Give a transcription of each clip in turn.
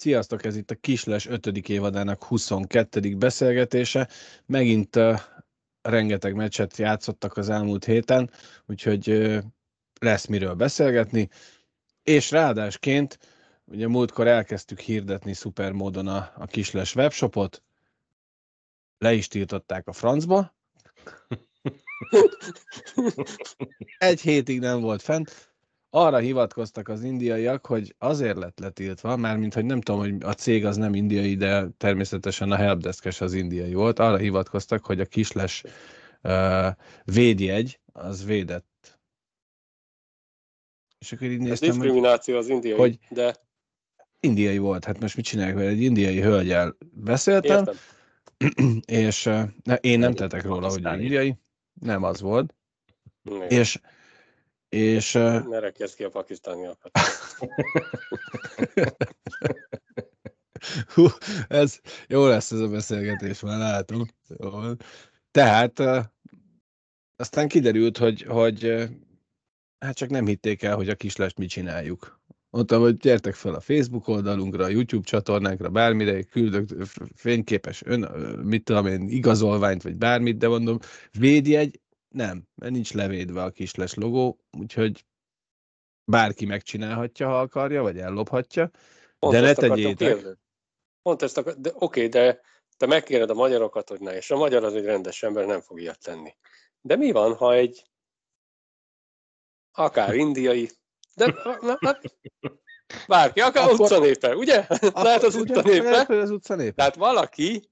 Sziasztok, ez itt a Kisles 5. évadának 22. beszélgetése. Megint uh, rengeteg meccset játszottak az elmúlt héten, úgyhogy uh, lesz miről beszélgetni. És ráadásként, ugye múltkor elkezdtük hirdetni szupermódon a, a Kisles webshopot, le is tiltották a francba. Egy hétig nem volt fent arra hivatkoztak az indiaiak, hogy azért lett letiltva, mármint, hogy nem tudom, hogy a cég az nem indiai, de természetesen a helpdeskes az indiai volt, arra hivatkoztak, hogy a kisles uh, védjegy az védett. És akkor így néztem, Ez diszkrimináció az indiai, hogy de... Indiai volt, hát most mit csinálják, egy indiai hölgyel beszéltem, Értem. és uh, ne, én nem tettek róla, hogy indiai, nem az volt, Igen. és és, ne rekesz ki a pakisztániakat. Hú, ez jó lesz ez a beszélgetés, már látom. Jó. Tehát aztán kiderült, hogy, hogy hát csak nem hitték el, hogy a kislest mit csináljuk. Mondtam, hogy gyertek fel a Facebook oldalunkra, a YouTube csatornánkra, bármire, küldök fényképes ön, mit tudom én, igazolványt, vagy bármit, de mondom, védjegy, nem, mert nincs levédve a kisles logó, úgyhogy bárki megcsinálhatja, ha akarja, vagy ellophatja, Pont de ne tegyétek. Pont ezt akar... de oké, de te megkéred a magyarokat, hogy ne, és a magyar az egy rendes ember, nem fog ilyet tenni. De mi van, ha egy akár indiai, de bárki, akár Akkor... utcanépe, ugye? Lehet az utcanépe. Lehet, az utcanépe. Tehát valaki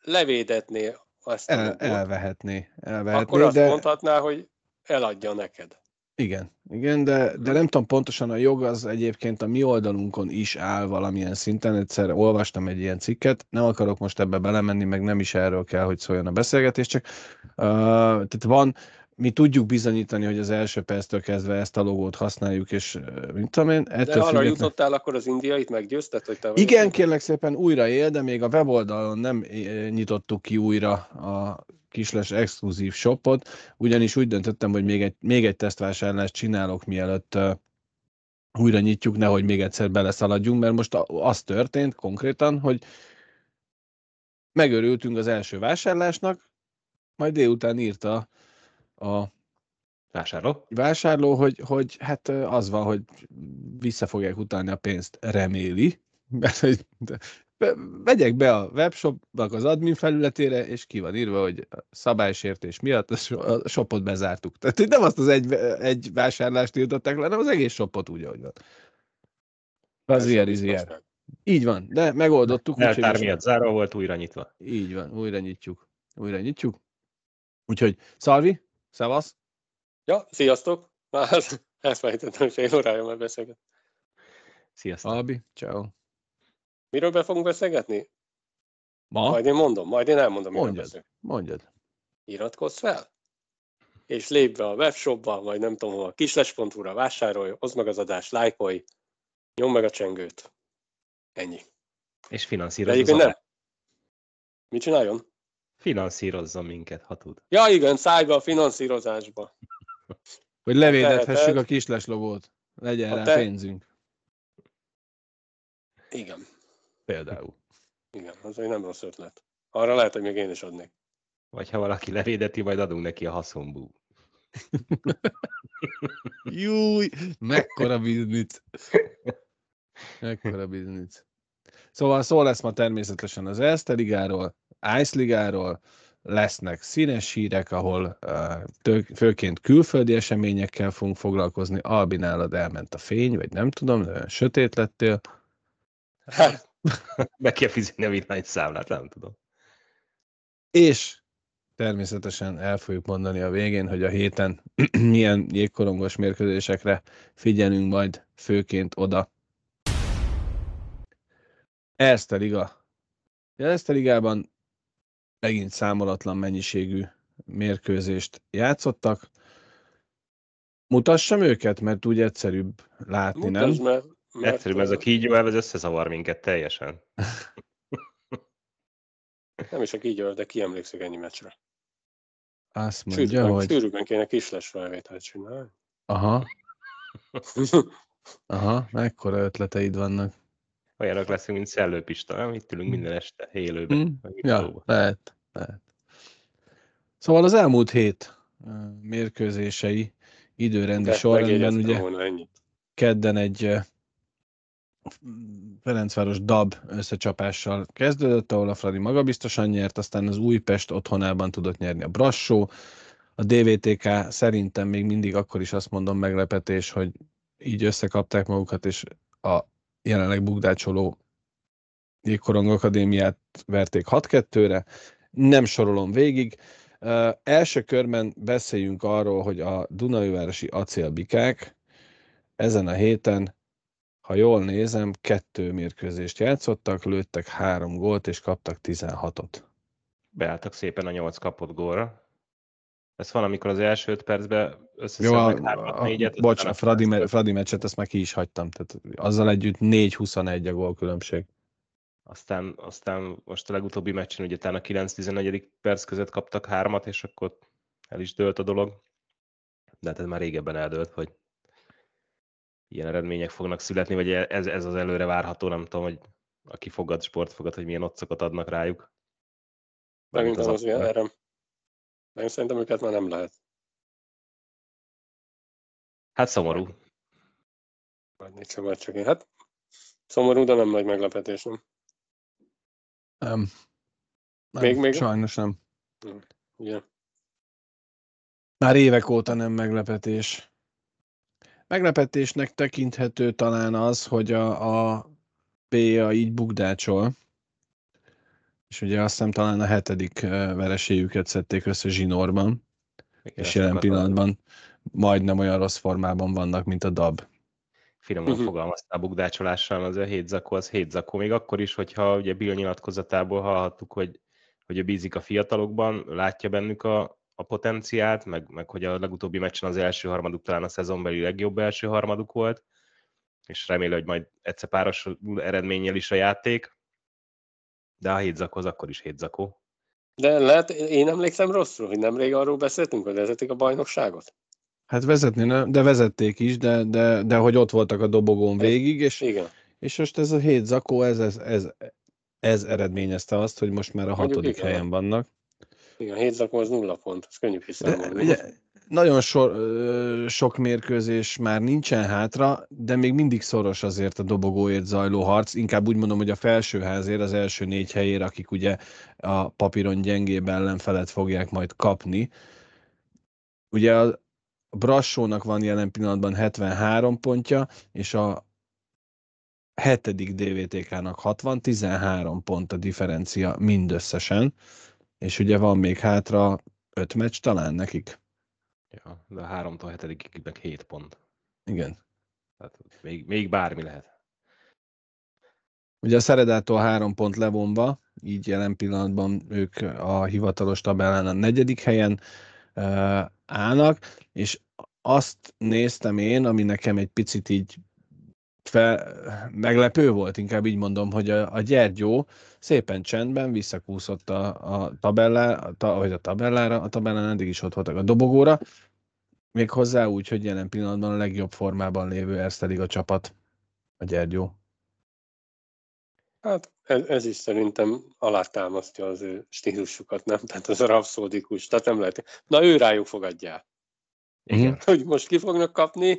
levédetné azt El, elvehetné, elvehetné. Akkor azt de... mondhatná, hogy eladja neked. Igen, igen, de, de nem tudom pontosan, a jog az egyébként a mi oldalunkon is áll valamilyen szinten. Egyszer olvastam egy ilyen cikket, nem akarok most ebbe belemenni, meg nem is erről kell, hogy szóljon a beszélgetés, csak uh, tehát van, mi tudjuk bizonyítani, hogy az első perctől kezdve ezt a logót használjuk, és mint tudom én, ettől De arra független... jutottál, akkor az indiait meggyőzted, hogy te Igen, vagy? kérlek szépen újra él, de még a weboldalon nem nyitottuk ki újra a kisles exkluzív shopot, ugyanis úgy döntöttem, hogy még egy, még egy tesztvásárlást csinálok, mielőtt újra nyitjuk, nehogy még egyszer beleszaladjunk, mert most az történt konkrétan, hogy megörültünk az első vásárlásnak, majd délután írta a vásárló, vásárló hogy, hogy hát az van, hogy vissza fogják utalni a pénzt, reméli, mert hogy vegyek be a webshopnak az admin felületére, és ki van írva, hogy szabálysértés miatt a shopot bezártuk. Tehát nem azt az egy, egy vásárlást tiltották le, hanem az egész shopot úgy, ahogy van. Az ilyen, ilyen. Így van, de megoldottuk. Eltár miatt zárva volt, újra nyitva. Így van, újra nyitjuk. Újra nyitjuk. Úgyhogy, Szalvi, Szevasz! Ja, sziasztok! Már elfelejtettem, hogy fél órája már beszélget. Sziasztok! Albi, ciao. Miről be fogunk beszélgetni? Ma? Majd én mondom, majd én elmondom, mondjad, mondjad. Iratkozz fel, és lépj be a webshopba, vagy nem tudom hova, kisles.hu-ra vásárolj, hozd meg az adást, lájkolj, nyomd meg a csengőt. Ennyi. És finanszírozz. nem. Mit csináljon? Finanszírozza minket, ha tud. Ja, igen, szállj be a finanszírozásba. Hogy levédethessük a kisles logót. Legyen rá te... pénzünk. Igen. Például. Igen, az egy nem rossz ötlet. Arra lehet, hogy még én is adnék. Vagy ha valaki levédeti, majd adunk neki a haszonbú. Júj, mekkora biznic. Mekkora biznic. Szóval szó lesz ma természetesen az Erste Ligáról, Ice Ligáról, lesznek színes hírek, ahol tök, főként külföldi eseményekkel fogunk foglalkozni. Albi nálad elment a fény, vagy nem tudom, olyan sötét lettél. Hát, meg kell fizetni a villanyszámlát, nem tudom. És természetesen el fogjuk mondani a végén, hogy a héten milyen jégkorongos mérkőzésekre figyelünk majd főként oda. Erste Liga. Erste Ligában megint számolatlan mennyiségű mérkőzést játszottak. Mutassam őket, mert úgy egyszerűbb látni, Mutasd, nem? mert, mert Egyszerűbb ez a kígyó elv, ez összezavar minket teljesen. Nem is a kígyó, de ki emlékszik ennyi meccsre. Azt mondja, Sűrűben, hogy... sűrűben kéne kisles felvételt csinálni. Aha, aha, mekkora ötleteid vannak. Olyanok leszünk, mint Szellőpista, nem? Itt ülünk minden este élőben. Hm, meg Ja, lehet, lehet. Szóval az elmúlt hét mérkőzései időrendi sorrendben ugye kedden egy Ferencváros DAB összecsapással kezdődött, ahol a Fradi magabiztosan nyert, aztán az Újpest otthonában tudott nyerni a Brassó. A DVTK szerintem még mindig akkor is azt mondom meglepetés, hogy így összekapták magukat, és a jelenleg bugdácsoló Jégkorong Akadémiát verték 6-2-re. Nem sorolom végig. Uh, első körben beszéljünk arról, hogy a Dunajvárosi acélbikák ezen a héten ha jól nézem, kettő mérkőzést játszottak, lőttek három gólt, és kaptak 16-ot. Beálltak szépen a nyolc kapott gólra. Ez van, amikor az első öt percben Jó, összeszednek a, hármat, a, négyet. bocs, utána a Fradi, me-. Fradi meccset ezt már ki is hagytam, tehát azzal együtt 4-21 a gól különbség. Aztán, aztán most a legutóbbi meccsen ugye a 9-11. perc között kaptak hármat, és akkor el is dőlt a dolog. De hát ez már régebben eldőlt, hogy ilyen eredmények fognak születni, vagy ez, ez az előre várható, nem tudom, hogy aki fogad, sportfogad, hogy milyen otcokat adnak rájuk. Mármint Szerintem az akkor. Erre. Én szerintem őket már nem lehet. Hát szomorú. Vagy csak, csak én. Hát szomorú, de nem nagy meglepetés, nem? Nem. nem Még- még- Sajnos nem. Ugye? Már évek óta nem meglepetés. Meglepetésnek tekinthető talán az, hogy a, a PA így bugdácsol, és ugye azt hiszem talán a hetedik vereségüket szedték össze zsinórban, Igen, és jelen pillanatban majdnem olyan rossz formában vannak, mint a DAB. finoman Mhm. fogalmaztál a bugdácsolással, az a hét zakó, az hét zakó. Még akkor is, hogyha ugye Bill nyilatkozatából hallhattuk, hogy, hogy ő bízik a fiatalokban, látja bennük a, a potenciált, meg, meg hogy a legutóbbi meccsen az első harmaduk talán a szezonbeli legjobb első harmaduk volt, és reméli, hogy majd egyszer párosul eredménnyel is a játék, de a hét zakó az akkor is hét zakó. De lehet, én emlékszem rosszul, hogy nemrég arról beszéltünk, hogy vezetik a bajnokságot. Hát vezetni, nem, de vezették is, de, de, de hogy ott voltak a dobogón végig, és, Igen. és most ez a hét zakó, ez, ez, ez, ez eredményezte azt, hogy most már a Mondjuk hatodik igen. helyen vannak. Igen, 7 zakó az nulla pont, ez könnyű De kiszámolni. ugye, nagyon sor, ö, sok mérkőzés már nincsen hátra, de még mindig szoros azért a dobogóért zajló harc. Inkább úgy mondom, hogy a felsőházért, az első négy helyért, akik ugye a papíron gyengébb ellenfelet fogják majd kapni. Ugye a Brassónak van jelen pillanatban 73 pontja, és a hetedik DVTK-nak 60, 13 pont a differencia mindösszesen, és ugye van még hátra 5 meccs talán nekik. Ja, de a háromtól hetedikig meg hét pont. Igen. Tehát még, még bármi lehet. Ugye a Szeredától három pont levonva, így jelen pillanatban ők a hivatalos tabellán a negyedik helyen uh, állnak, és azt néztem én, ami nekem egy picit így fel, meglepő volt, inkább így mondom, hogy a, a Gyergyó szépen csendben visszakúszott a, a, tabellá, a, ta, vagy a tabellára, a tabellán eddig is ott voltak a dobogóra, még hozzá úgy, hogy jelen pillanatban a legjobb formában lévő Erste Liga csapat a Gyergyó. Hát ez, ez is szerintem alátámasztja az ő stílusukat, nem? Tehát az a rapszódikus, tehát nem lehet. Na ő rájuk fogadják. Igen. Hogy most ki fognak kapni,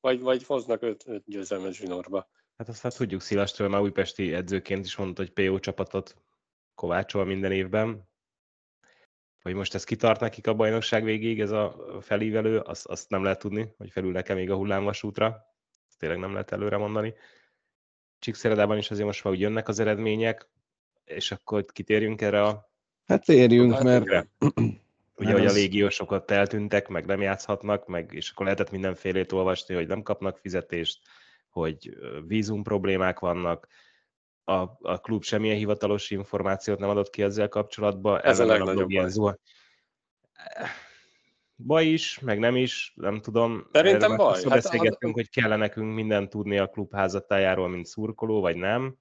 vagy, vagy hoznak öt, öt győzelmet zsinórba. Hát azt hát tudjuk, Szilastról már újpesti edzőként is mondta, hogy PO csapatot kovácsol minden évben. Hogy most ez kitart nekik a bajnokság végéig, ez a felívelő, azt, azt nem lehet tudni, hogy felül nekem még a hullámvasútra. Ezt tényleg nem lehet előre mondani. Csíkszeredában is azért most már úgy jönnek az eredmények, és akkor kitérjünk erre a Hát térjünk, Hát mert. Ugye, Mert hogy a az- légiósokat eltűntek, meg nem játszhatnak, meg, és akkor lehetett mindenfélét olvasni, hogy nem kapnak fizetést, hogy vízum problémák vannak, a, a klub semmilyen hivatalos információt nem adott ki ezzel kapcsolatban. Ez a ellenben legnagyobb baj. zuha- baj is, meg nem is, nem tudom. Szerintem baj. Hát, beszélgettünk, hogy kell nekünk mindent tudni a klub házatájáról, mint szurkoló, vagy nem.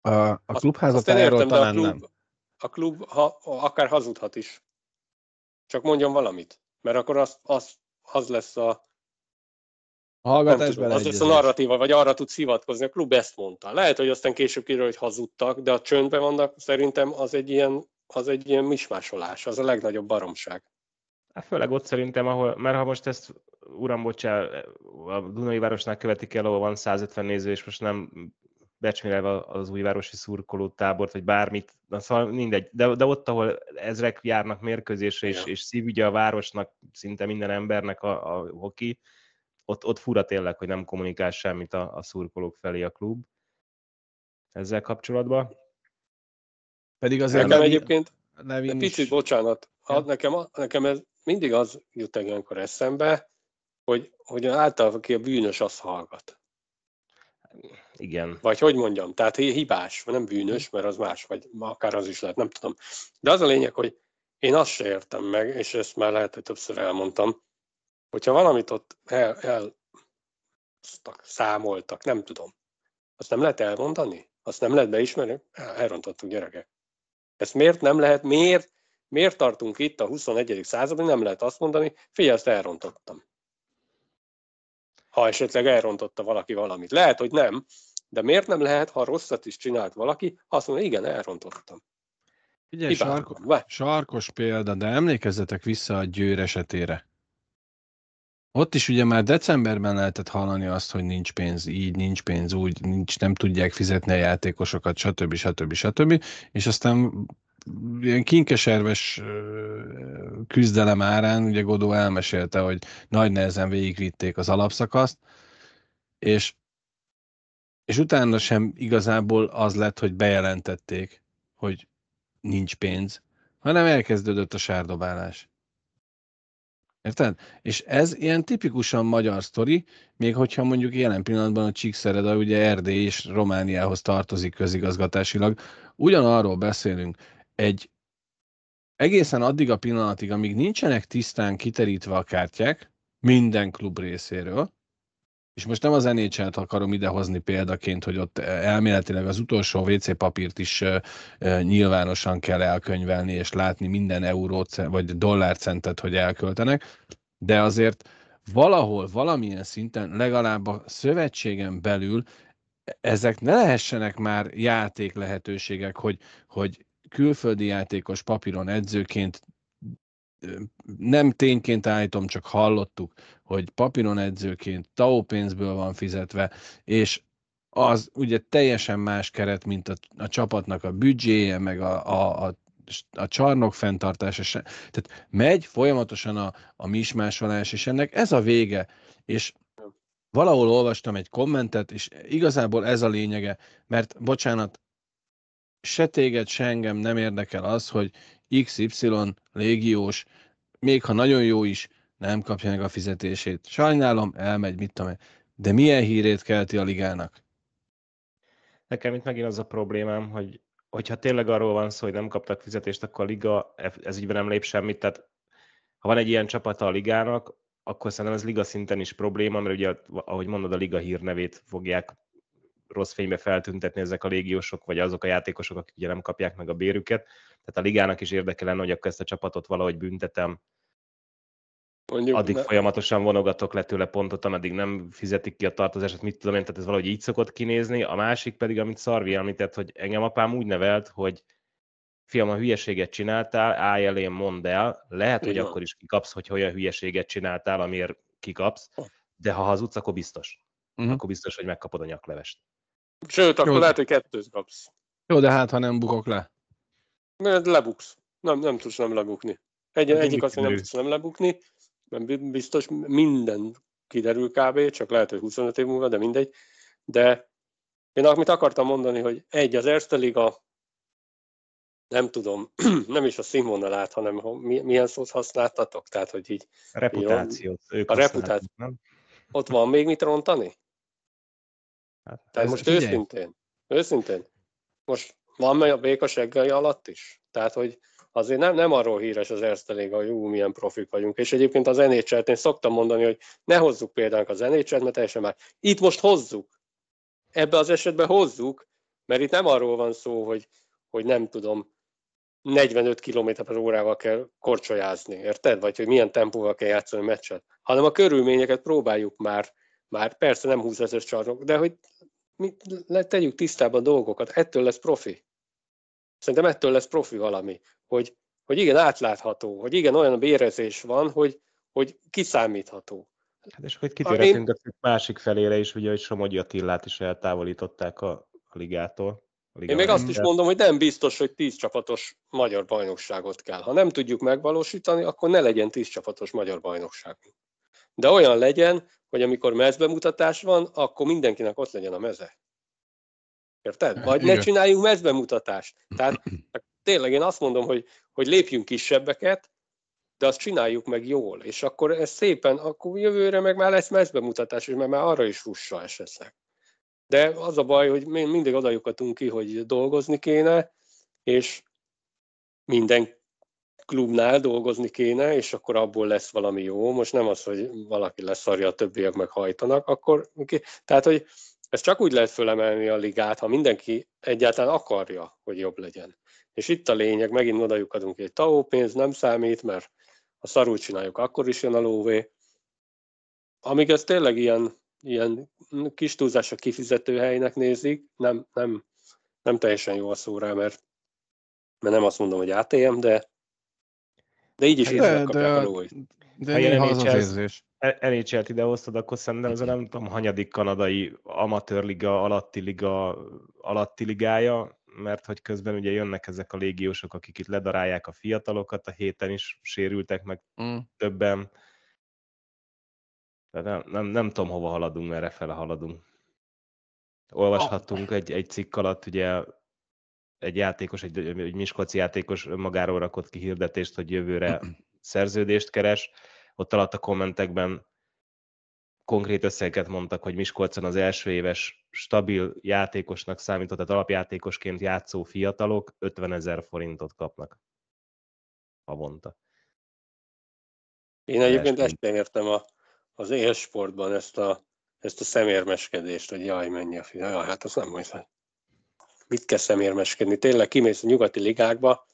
A, a klub házatájáról de a talán klub, nem. A klub ha, akár hazudhat is. Csak mondjon valamit. Mert akkor az, az, az lesz a, hallgatás tudom, az lesz a narratíva, vagy arra tud hivatkozni. A klub ezt mondta. Lehet, hogy aztán később kiderül, hogy hazudtak, de a csöndben vannak, szerintem az egy ilyen, az egy ilyen mismásolás. Az a legnagyobb baromság. Hát főleg ott szerintem, ahol, mert ha most ezt, uram, bocsá, a Dunai Városnál követik el, ahol van 150 néző, és most nem becsmélelve az újvárosi szurkoló tábort, vagy bármit, na, szóval mindegy, de, de ott, ahol ezrek járnak mérkőzésre, és, és szívügye a városnak, szinte minden embernek a, a hoki, ott, ott fura tényleg, hogy nem kommunikál semmit a, a szurkolók felé a klub ezzel kapcsolatban. Pedig azért Nekem Levin- egyébként De is- picit, bocsánat, Ja. ad, nekem, nekem ez mindig az jut ilyenkor eszembe, hogy, hogy általában aki a bűnös, az hallgat. Igen. Vagy hogy mondjam, tehát hi- hibás, nem bűnös, mert az más, vagy akár az is lehet, nem tudom. De az a lényeg, hogy én azt se értem meg, és ezt már lehet, hogy többször elmondtam, hogyha valamit ott el, el számoltak, nem tudom, azt nem lehet elmondani? Azt nem lehet beismerni? El- Elrontottuk gyerekek. Ezt miért nem lehet, miért, miért tartunk itt a 21. században, nem lehet azt mondani, figyelj, ezt elrontottam. Ha esetleg elrontotta valaki valamit. Lehet, hogy nem, de miért nem lehet, ha rosszat is csinált valaki, azt mondja, igen, elrontottam. Ugye, sarko, sarkos példa, de emlékezzetek vissza a Győr esetére. Ott is ugye már decemberben lehetett hallani azt, hogy nincs pénz, így nincs pénz, úgy nincs, nem tudják fizetni a játékosokat, stb. stb. stb. És aztán ilyen kinkeserves küzdelem árán, ugye Godó elmesélte, hogy nagy nehezen végigvitték az alapszakaszt, és, és utána sem igazából az lett, hogy bejelentették, hogy nincs pénz, hanem elkezdődött a sárdobálás. Érted? És ez ilyen tipikusan magyar sztori, még hogyha mondjuk jelen pillanatban a Csíkszereda ugye Erdély és Romániához tartozik közigazgatásilag, ugyanarról beszélünk, egy egészen addig a pillanatig, amíg nincsenek tisztán kiterítve a kártyák minden klub részéről, és most nem az NHL-t akarom idehozni példaként, hogy ott elméletileg az utolsó WC papírt is nyilvánosan kell elkönyvelni, és látni minden eurót vagy dollárcentet, hogy elköltenek, de azért valahol, valamilyen szinten, legalább a szövetségen belül ezek ne lehessenek már játék lehetőségek, hogy, hogy külföldi játékos papíron edzőként nem tényként állítom, csak hallottuk, hogy papíron edzőként TAO pénzből van fizetve, és az ugye teljesen más keret, mint a, a csapatnak a büdzséje, meg a, a, a, a csarnok fenntartása. se- Tehát megy folyamatosan a, a mismásolás, és ennek ez a vége. És valahol olvastam egy kommentet, és igazából ez a lényege, mert bocsánat, se téged, se engem nem érdekel az, hogy XY légiós, még ha nagyon jó is, nem kapja meg a fizetését. Sajnálom, elmegy, mit tudom én. De milyen hírét kelti a ligának? Nekem itt megint az a problémám, hogy hogyha tényleg arról van szó, hogy nem kaptak fizetést, akkor a liga ez ügyben nem lép semmit. Tehát ha van egy ilyen csapata a ligának, akkor szerintem ez liga szinten is probléma, mert ugye, ahogy mondod, a liga hírnevét fogják rossz fénybe feltüntetni ezek a légiósok, vagy azok a játékosok, akik ugye nem kapják meg a bérüket. Tehát a ligának is érdeke lenne, hogy akkor ezt a csapatot valahogy büntetem, Mondjuk, addig ne- folyamatosan vonogatok le tőle pontot, ameddig nem fizetik ki a tartozását, mit tudom én, tehát ez valahogy így szokott kinézni. A másik pedig, amit Szarvi említett, hogy engem apám úgy nevelt, hogy fiam, a hülyeséget csináltál, állj elém, mondd el, lehet, hogy van. akkor is kikapsz, hogy olyan hülyeséget csináltál, amiért kikapsz, de ha hazudsz, akkor biztos. Mhm. Akkor biztos, hogy megkapod a nyaklevest. Sőt, akkor Jó. lehet, hogy kettőt kapsz. Jó, de hát, ha nem bukok le. Mert lebuksz. Nem, nem tudsz nem lebukni. Egy, Hát egyik azt, hogy nem tudsz nem lebukni, mert bi- biztos minden kiderül kb., csak lehet, hogy 25 év múlva, de mindegy. De én amit akartam mondani, hogy egy, az Erste Liga, nem tudom, nem is a színvonalát, hanem ho- mi- milyen szót használtatok, tehát, hogy így Reputációt. Ők A reputáció. Nem? ott van még mit rontani? Hát, Tehát most figyelj. őszintén, őszintén, most van meg a béka seggei alatt is? Tehát, hogy azért nem, nem arról híres az Erste Liga, hogy ú, milyen profik vagyunk. És egyébként az nhl én szoktam mondani, hogy ne hozzuk például az nhl mert teljesen már. Itt most hozzuk. Ebbe az esetben hozzuk, mert itt nem arról van szó, hogy, hogy nem tudom, 45 km per órával kell korcsolyázni, érted? Vagy hogy milyen tempóval kell játszani a meccset, hanem a körülményeket próbáljuk már, már persze nem 20 ezer csarnok, de hogy mit, tegyük tisztában dolgokat, ettől lesz profi. Szerintem ettől lesz profi valami, hogy, hogy igen, átlátható, hogy igen, olyan bérezés van, hogy, hogy kiszámítható. Hát és hogy kitérhetünk én... a másik felére is, ugye, hogy Somogyi Attillát is eltávolították a, a ligától. A liga Én még azt is mondom, hogy nem biztos, hogy 10 csapatos magyar bajnokságot kell. Ha nem tudjuk megvalósítani, akkor ne legyen 10 csapatos magyar bajnokságunk. De olyan legyen, hogy amikor mezbemutatás van, akkor mindenkinek ott legyen a meze. Érted? Vagy ne csináljunk mezbemutatást. Tehát tényleg én azt mondom, hogy, hogy lépjünk kisebbeket, de azt csináljuk meg jól, és akkor ez szépen, akkor jövőre meg már lesz mezbemutatás, és már arra is fussa esetleg. De az a baj, hogy mi mindig odajukatunk ki, hogy dolgozni kéne, és minden klubnál dolgozni kéne, és akkor abból lesz valami jó. Most nem az, hogy valaki leszarja, a többiek meg hajtanak, akkor, tehát, hogy ez csak úgy lehet fölemelni a ligát, ha mindenki egyáltalán akarja, hogy jobb legyen. És itt a lényeg, megint odajukadunk, hogy egy TAO pénz nem számít, mert ha szarul csináljuk, akkor is jön a lóvé. Amíg ez tényleg ilyen, ilyen kis túlzás a kifizető helynek nézik, nem, nem, nem teljesen jó a szó mert, mert nem azt mondom, hogy ATM, de, de így is hát de, de, a lóvét. De néha az az érzés. NHL-t idehoztad, akkor szerintem ez a nem tudom, hanyadik kanadai amatőrliga, alatti liga, alatti ligája, mert hogy közben ugye jönnek ezek a légiósok, akik itt ledarálják a fiatalokat, a héten is sérültek meg mm. többen. De nem, nem, nem tudom, hova haladunk, merre fele haladunk. Olvashattunk egy, egy cikk alatt, ugye egy játékos, egy, egy Miskolci játékos magáról rakott ki hirdetést, hogy jövőre szerződést keres, ott alatt a kommentekben konkrét összeget mondtak, hogy Miskolcon az első éves stabil játékosnak számított, tehát alapjátékosként játszó fiatalok 50 ezer forintot kapnak havonta. Én egyébként ezt értem a, az élsportban ezt a, ezt a szemérmeskedést, hogy jaj, mennyi a fiatal. Jaj, hát az nem mondja. Mit kell szemérmeskedni? Tényleg kimész a nyugati ligákba,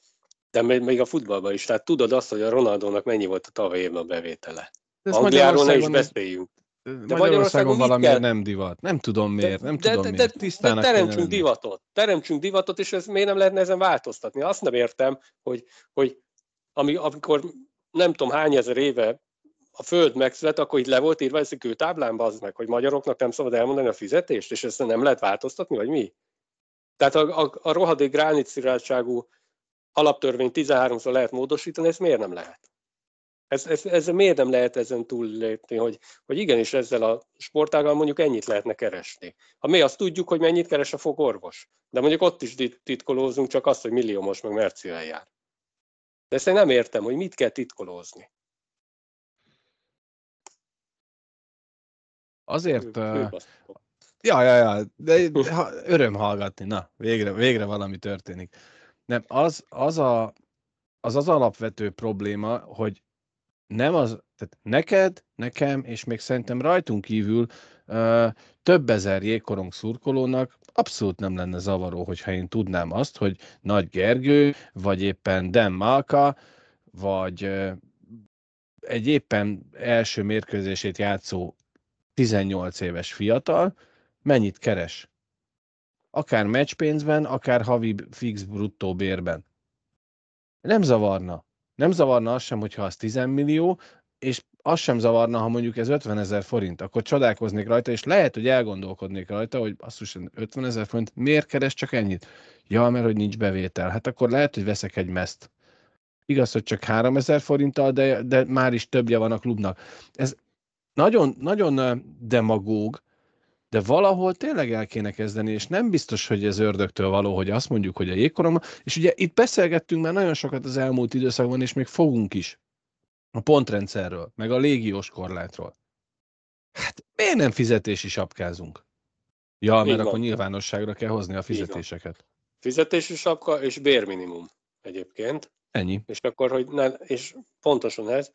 de még a futballban is. Tehát tudod azt, hogy a Ronaldónak mennyi volt a tavaly évben a bevétele. Angliáról ne is beszéljünk. De Magyarországon, Magyarországon valamiért nem divat. Nem tudom miért. Nem de, tudom de, miért. De, de teremtsünk divatot. Teremtsünk divatot, és ez miért nem lehetne ezen változtatni? Azt nem értem, hogy, hogy ami, amikor nem tudom hány ezer éve a föld megszület, akkor itt le volt írva ez a kőtáblán, az meg, hogy magyaroknak nem szabad elmondani a fizetést, és ezt nem lehet változtatni, vagy mi? Tehát a, a, a rohadék gránitsziráltságú alaptörvény 13-szor lehet módosítani, ezt miért nem lehet? Ez, ez, ez miért nem lehet ezen túllépni, hogy, hogy igenis ezzel a sportággal mondjuk ennyit lehetne keresni. Ha mi azt tudjuk, hogy mennyit keres a fogorvos, de mondjuk ott is titkolózunk csak azt, hogy milliómos meg mercivel jár. De ezt én nem értem, hogy mit kell titkolózni. Azért... Ja, ja, ja, de öröm hallgatni. Na, végre, végre valami történik. Nem, az az, a, az az alapvető probléma, hogy nem az, tehát neked, nekem, és még szerintem rajtunk kívül uh, több ezer jégkorong szurkolónak abszolút nem lenne zavaró, hogyha én tudnám azt, hogy Nagy Gergő, vagy éppen Dan Malka, vagy uh, egy éppen első mérkőzését játszó 18 éves fiatal mennyit keres akár meccspénzben, akár havi fix bruttó bérben. Nem zavarna. Nem zavarna az sem, hogyha az 10 millió, és az sem zavarna, ha mondjuk ez 50 ezer forint, akkor csodálkoznék rajta, és lehet, hogy elgondolkodnék rajta, hogy is 50 ezer forint, miért keres csak ennyit? Ja, mert hogy nincs bevétel. Hát akkor lehet, hogy veszek egy meszt. Igaz, hogy csak 3000 forinttal, de, de már is többje van a klubnak. Ez nagyon, nagyon demagóg, de valahol tényleg el kéne kezdeni, és nem biztos, hogy ez ördögtől való, hogy azt mondjuk, hogy a jégkorong, és ugye itt beszélgettünk már nagyon sokat az elmúlt időszakban, és még fogunk is a pontrendszerről, meg a légiós korlátról. Hát miért nem fizetési sapkázunk? Ja, mert akkor nyilvánosságra kell hozni a fizetéseket. Fizetési sapka és bérminimum egyébként. Ennyi. És akkor, hogy ne, és pontosan ez,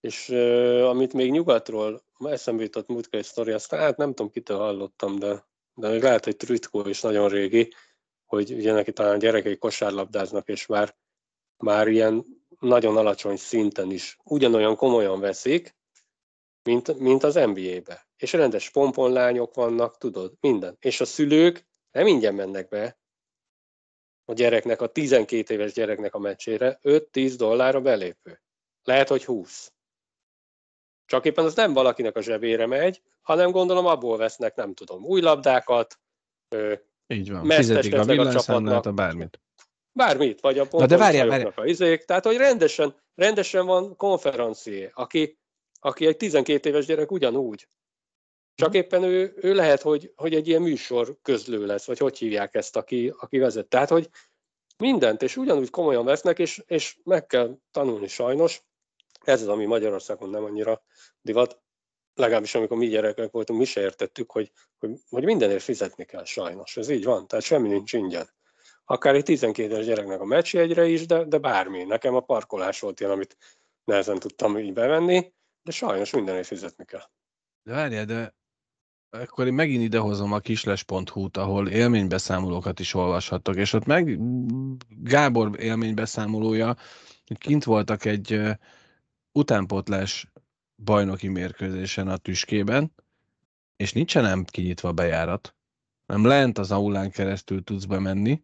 és uh, amit még nyugatról eszembe jutott múltkor egy sztori, aztán hát nem tudom, kitől hallottam, de, de még lehet, hogy Trütkó is nagyon régi, hogy ugye neki talán a gyerekei kosárlabdáznak, és már, már ilyen nagyon alacsony szinten is ugyanolyan komolyan veszik, mint, mint az NBA-be. És rendes pomponlányok vannak, tudod, minden. És a szülők nem ingyen mennek be a gyereknek, a 12 éves gyereknek a meccsére, 5-10 dollárra belépő. Lehet, hogy 20. Csak éppen az nem valakinek a zsebére megy, hanem gondolom abból vesznek, nem tudom, új labdákat, így van, fizetik a villanyszámlát, a bármit. Bármit, vagy a Na de várjál, várjál. a izék. Tehát, hogy rendesen, rendesen van konferencié, aki, aki egy 12 éves gyerek ugyanúgy. Csak mhm. éppen ő, ő lehet, hogy, hogy egy ilyen műsor közlő lesz, vagy hogy hívják ezt, aki, aki vezet. Tehát, hogy mindent, és ugyanúgy komolyan vesznek, és, és meg kell tanulni sajnos. Ez az, ami Magyarországon nem annyira divat. Legalábbis amikor mi gyerekek voltunk, mi se értettük, hogy, hogy, hogy mindenért fizetni kell sajnos. Ez így van, tehát semmi nincs ingyen. Akár egy 12 es gyereknek a meccsjegyre is, de, de bármi. Nekem a parkolás volt ilyen, amit nehezen tudtam így bevenni, de sajnos mindenért fizetni kell. De várjál, de akkor én megint idehozom a kisles.hu-t, ahol élménybeszámolókat is olvashattok, és ott meg Gábor élménybeszámolója, kint voltak egy utánpótlás bajnoki mérkőzésen a tüskében, és nincsen nem kinyitva bejárat, nem lent az aulán keresztül tudsz bemenni,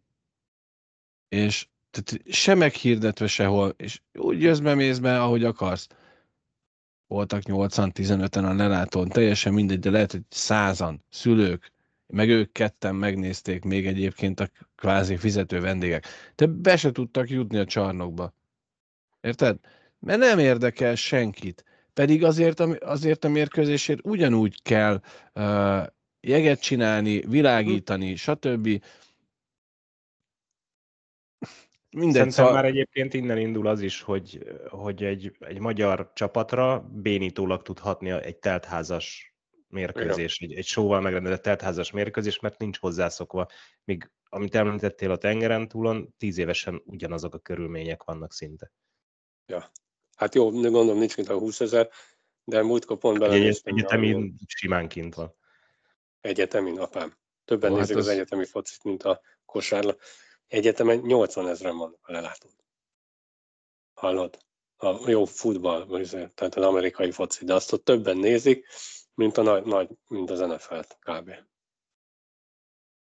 és tehát se meghirdetve sehol, és úgy jössz be, mész be, ahogy akarsz. Voltak 80-15-en a lelátón, teljesen mindegy, de lehet, hogy százan, szülők, meg ők ketten megnézték még egyébként a kvázi fizető vendégek. De be se tudtak jutni a csarnokba. Érted? Mert nem érdekel senkit. Pedig azért a, azért a mérkőzésért ugyanúgy kell uh, jeget csinálni, világítani, stb. Mindegy, Szerintem szóval... már egyébként innen indul az is, hogy, hogy egy, egy magyar csapatra bénítólag tud hatni egy teltházas mérkőzés, egy, egy sóval megrendezett teltházas mérkőzés, mert nincs hozzászokva. Míg amit említettél a tengeren túlon, tíz évesen ugyanazok a körülmények vannak szinte. Ja. Hát jó, gondolom nincs mint a 20 ezer, de múltkor pont belenéztem. Egy egyetemi simán kint van. Egyetemi napám. Többen oh, nézik hát az... az egyetemi focit, mint a kosárla. Egyetemen 80 ezeren van a lelátón. Hallod? A jó futball, tehát az amerikai foci, de azt ott többen nézik, mint, a nagy, nagy mint az NFL-t kb.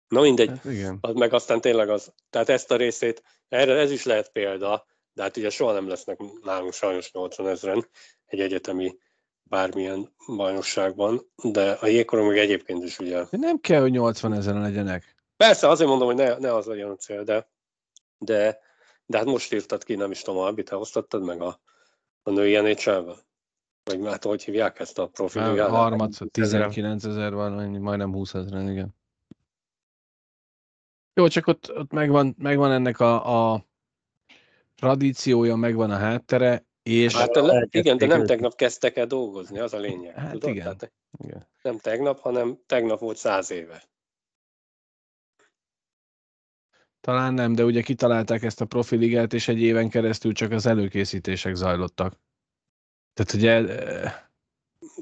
Na mindegy, hát igen. Az meg aztán tényleg az, tehát ezt a részét, erre ez is lehet példa, de hát ugye soha nem lesznek nálunk sajnos 80 ezeren egy egyetemi bármilyen bajnokságban, de a jégkorong meg egyébként is ugye... Nem kell, hogy 80 ezeren legyenek. Persze, azért mondom, hogy ne, ne az legyen a cél, de, de, de hát most írtad ki, nem is tudom, Albi, te osztottad meg a, a női nhl Vagy már hogy hívják ezt a profilját? Harmad, 19 ezer van, majdnem 20 ezeren, igen. Jó, csak ott, ott megvan, megvan ennek a, a tradíciója, megvan a háttere, és... Hát le, igen, de nem tegnap kezdtek el dolgozni, az a lényeg. Hát tudod? igen. Tehát igen. Nem tegnap, hanem tegnap volt száz éve. Talán nem, de ugye kitalálták ezt a profiligát, és egy éven keresztül csak az előkészítések zajlottak. Tehát ugye...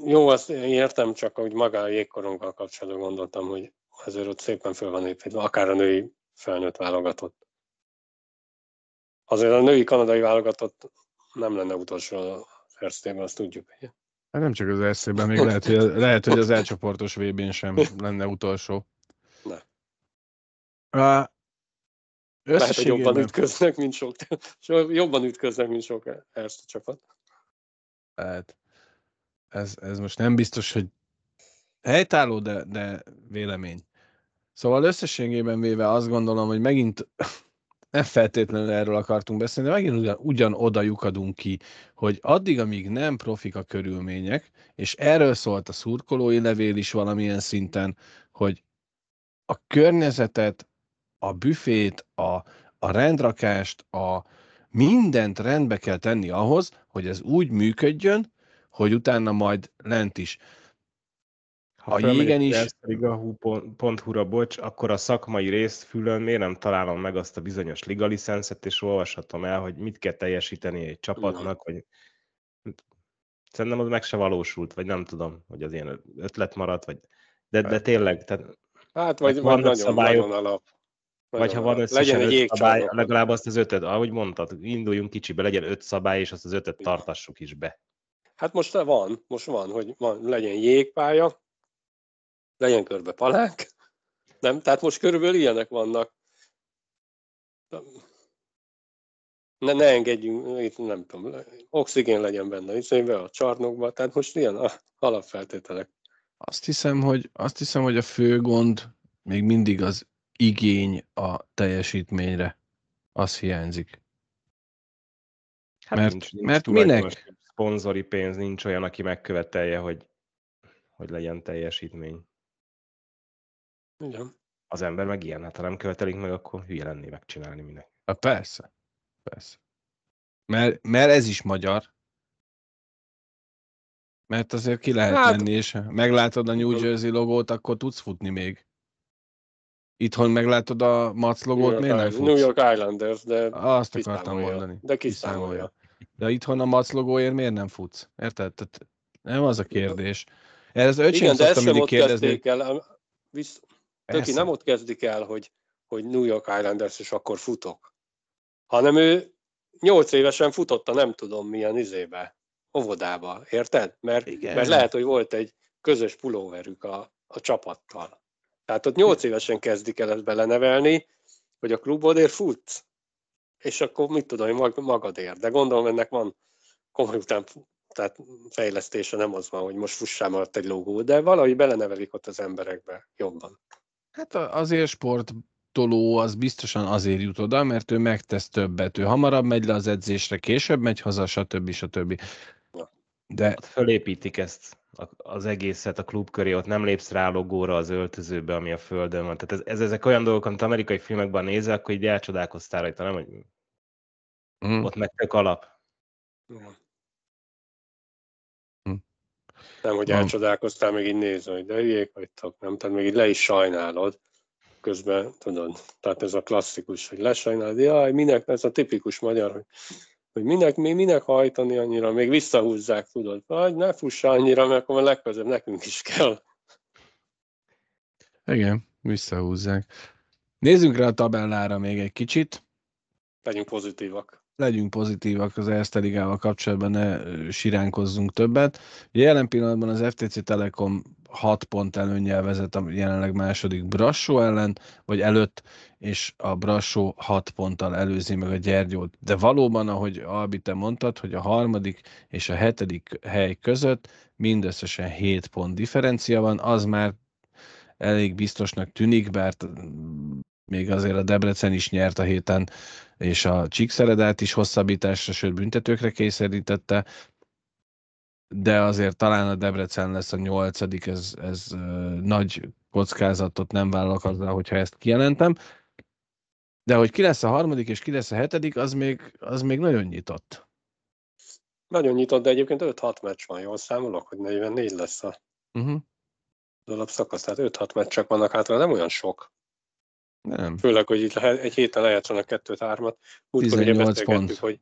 Jó, azt értem, csak hogy maga a jégkoronggal kapcsolatban gondoltam, hogy azért ott szépen föl van építve, akár a női felnőtt válogatott. Azért a női kanadai válogatott nem lenne utolsó az ersztében, azt tudjuk. Ugye? Hát nem csak az ersztében, még lehet, hogy, lehet, hogy az elcsoportos VB-n sem lenne utolsó. Ne. Uh, lehet, hogy jobban ütköznek, mint sok, jobban ütköznek, mint sok Erste csapat. Hát, ez, ez most nem biztos, hogy helytálló, de, de vélemény. Szóval összességében véve azt gondolom, hogy megint nem feltétlenül erről akartunk beszélni, de megint ugyan, ugyan oda lyukadunk ki, hogy addig, amíg nem profik a körülmények, és erről szólt a szurkolói levél is valamilyen szinten, hogy a környezetet, a büfét, a, a rendrakást, a mindent rendbe kell tenni ahhoz, hogy ez úgy működjön, hogy utána majd lent is Ha A jégen is- erstliga.hu-ra, bocs, akkor a szakmai részt fülön miért nem találom meg azt a bizonyos liga licenszet, és olvashatom el, hogy mit kell teljesíteni egy csapatnak, vagy szerintem az meg se valósult, vagy nem tudom, hogy az ilyen ötlet maradt, vagy de, de tényleg, tehát, Hát, vagy, Hát vagy nagyon, szabályok, nagyon alap. vagy Nagyon ha van összesen Legyen egy öt szabály, legalább azt az ötöt, ahogy mondtad, induljunk kicsibe, legyen öt szabály, és azt az ötöt tartassuk is be. Hát most van, most van, hogy van, legyen jégpálya, legyen körbe palánk, nem? Tehát most körülbelül ilyenek vannak. Ne, ne engedjünk, itt nem tudom, oxigén legyen benne, itt be a csarnokba, tehát most ilyen a- alapfeltételek. Azt hiszem, hogy, azt hiszem, hogy a fő gond még mindig az igény a teljesítményre. Az hiányzik. Hát Mert- nincs, nincs mert minek? Szponzori pénz, nincs olyan, aki megkövetelje, hogy, hogy legyen teljesítmény. Igen. Az ember meg ilyen, hát ha nem követelik meg, akkor hülye lenné megcsinálni minek. Ha persze. Persze. Mert, mert ez is magyar. Mert azért ki lehet Hát- menni, és ha meglátod a New. Jersey logót, akkor tudsz futni még. Itthon meglátod a Mac logót, miért nem Island- New futsz? York Islanders, de Azt akartam mondani. De kiszámolja. De itthon a Mac logóért miért nem futsz? Érted? Tehát nem az a kérdés. Ez öcsém Igen, de ezt sem mindig ott kérdezni. el. Visz, Töki nem ott kezdik el, hogy, hogy New York Islanders, és akkor futok. Hanem ő nyolc évesen futotta nem tudom milyen izébe, óvodába, érted? Mert, Igen. mert lehet, hogy volt egy közös pulóverük a, a csapattal. Tehát ott nyolc évesen kezdik el ezt belenevelni, hogy a klubodért futsz, és akkor mit tudom, mag- magadért. De gondolom ennek van komoly után tehát fejlesztése nem az van, hogy most fussál alatt egy logó, de valahogy belenevelik ott az emberekbe jobban. Hát azért sportoló az biztosan azért jut oda, mert ő megtesz többet. Ő hamarabb megy le az edzésre, később megy haza, stb. stb. Ja. De Ott fölépítik ezt az egészet a klub köré, ott nem lépsz rá logóra az öltözőbe, ami a földön van. Tehát ez, ez ezek olyan dolgok, amit amerikai filmekben nézel, akkor így elcsodálkoztál rajta, nem? Hogy mm, ott meg tök alap. Igen. Nem, hogy elcsodálkoztál, még így nézve, hogy de hülyék vagytok, nem? Tehát még így le is sajnálod. Közben, tudod, tehát ez a klasszikus, hogy lesajnálod, jaj, minek, ez a tipikus magyar, hogy, hogy minek, mi, minek hajtani annyira, még visszahúzzák, tudod, vagy ne fussa annyira, mert akkor legközelebb nekünk is kell. igen, visszahúzzák. Nézzünk rá a tabellára még egy kicsit. Legyünk pozitívak. Legyünk pozitívak az Erste Ligával kapcsolatban, ne siránkozzunk többet. Jelen pillanatban az FTC Telekom 6 pont előnyel vezet a jelenleg második Brassó ellen, vagy előtt, és a Brassó 6 ponttal előzi meg a Gyergyót. De valóban, ahogy Albi, te mondtad, hogy a harmadik és a hetedik hely között mindösszesen 7 pont differencia van, az már elég biztosnak tűnik, bár még azért a Debrecen is nyert a héten, és a Csíkszeredát is hosszabbításra, sőt büntetőkre kényszerítette, de azért talán a Debrecen lesz a nyolcadik, ez, ez nagy kockázatot nem vállalok azzal, hogyha ezt kijelentem. De hogy ki lesz a harmadik és ki lesz a hetedik, az még, az még nagyon nyitott. Nagyon nyitott, de egyébként 5-6 meccs van, jól számolok, hogy 44 lesz a Uh-huh. az alapszakasz, tehát 5-6 meccsek vannak hátra, nem olyan sok. Nem. Főleg, hogy itt lehet, egy héten lejátszanak kettőt-hármat. Múltkor ugye 18 beszélgettük, pont. hogy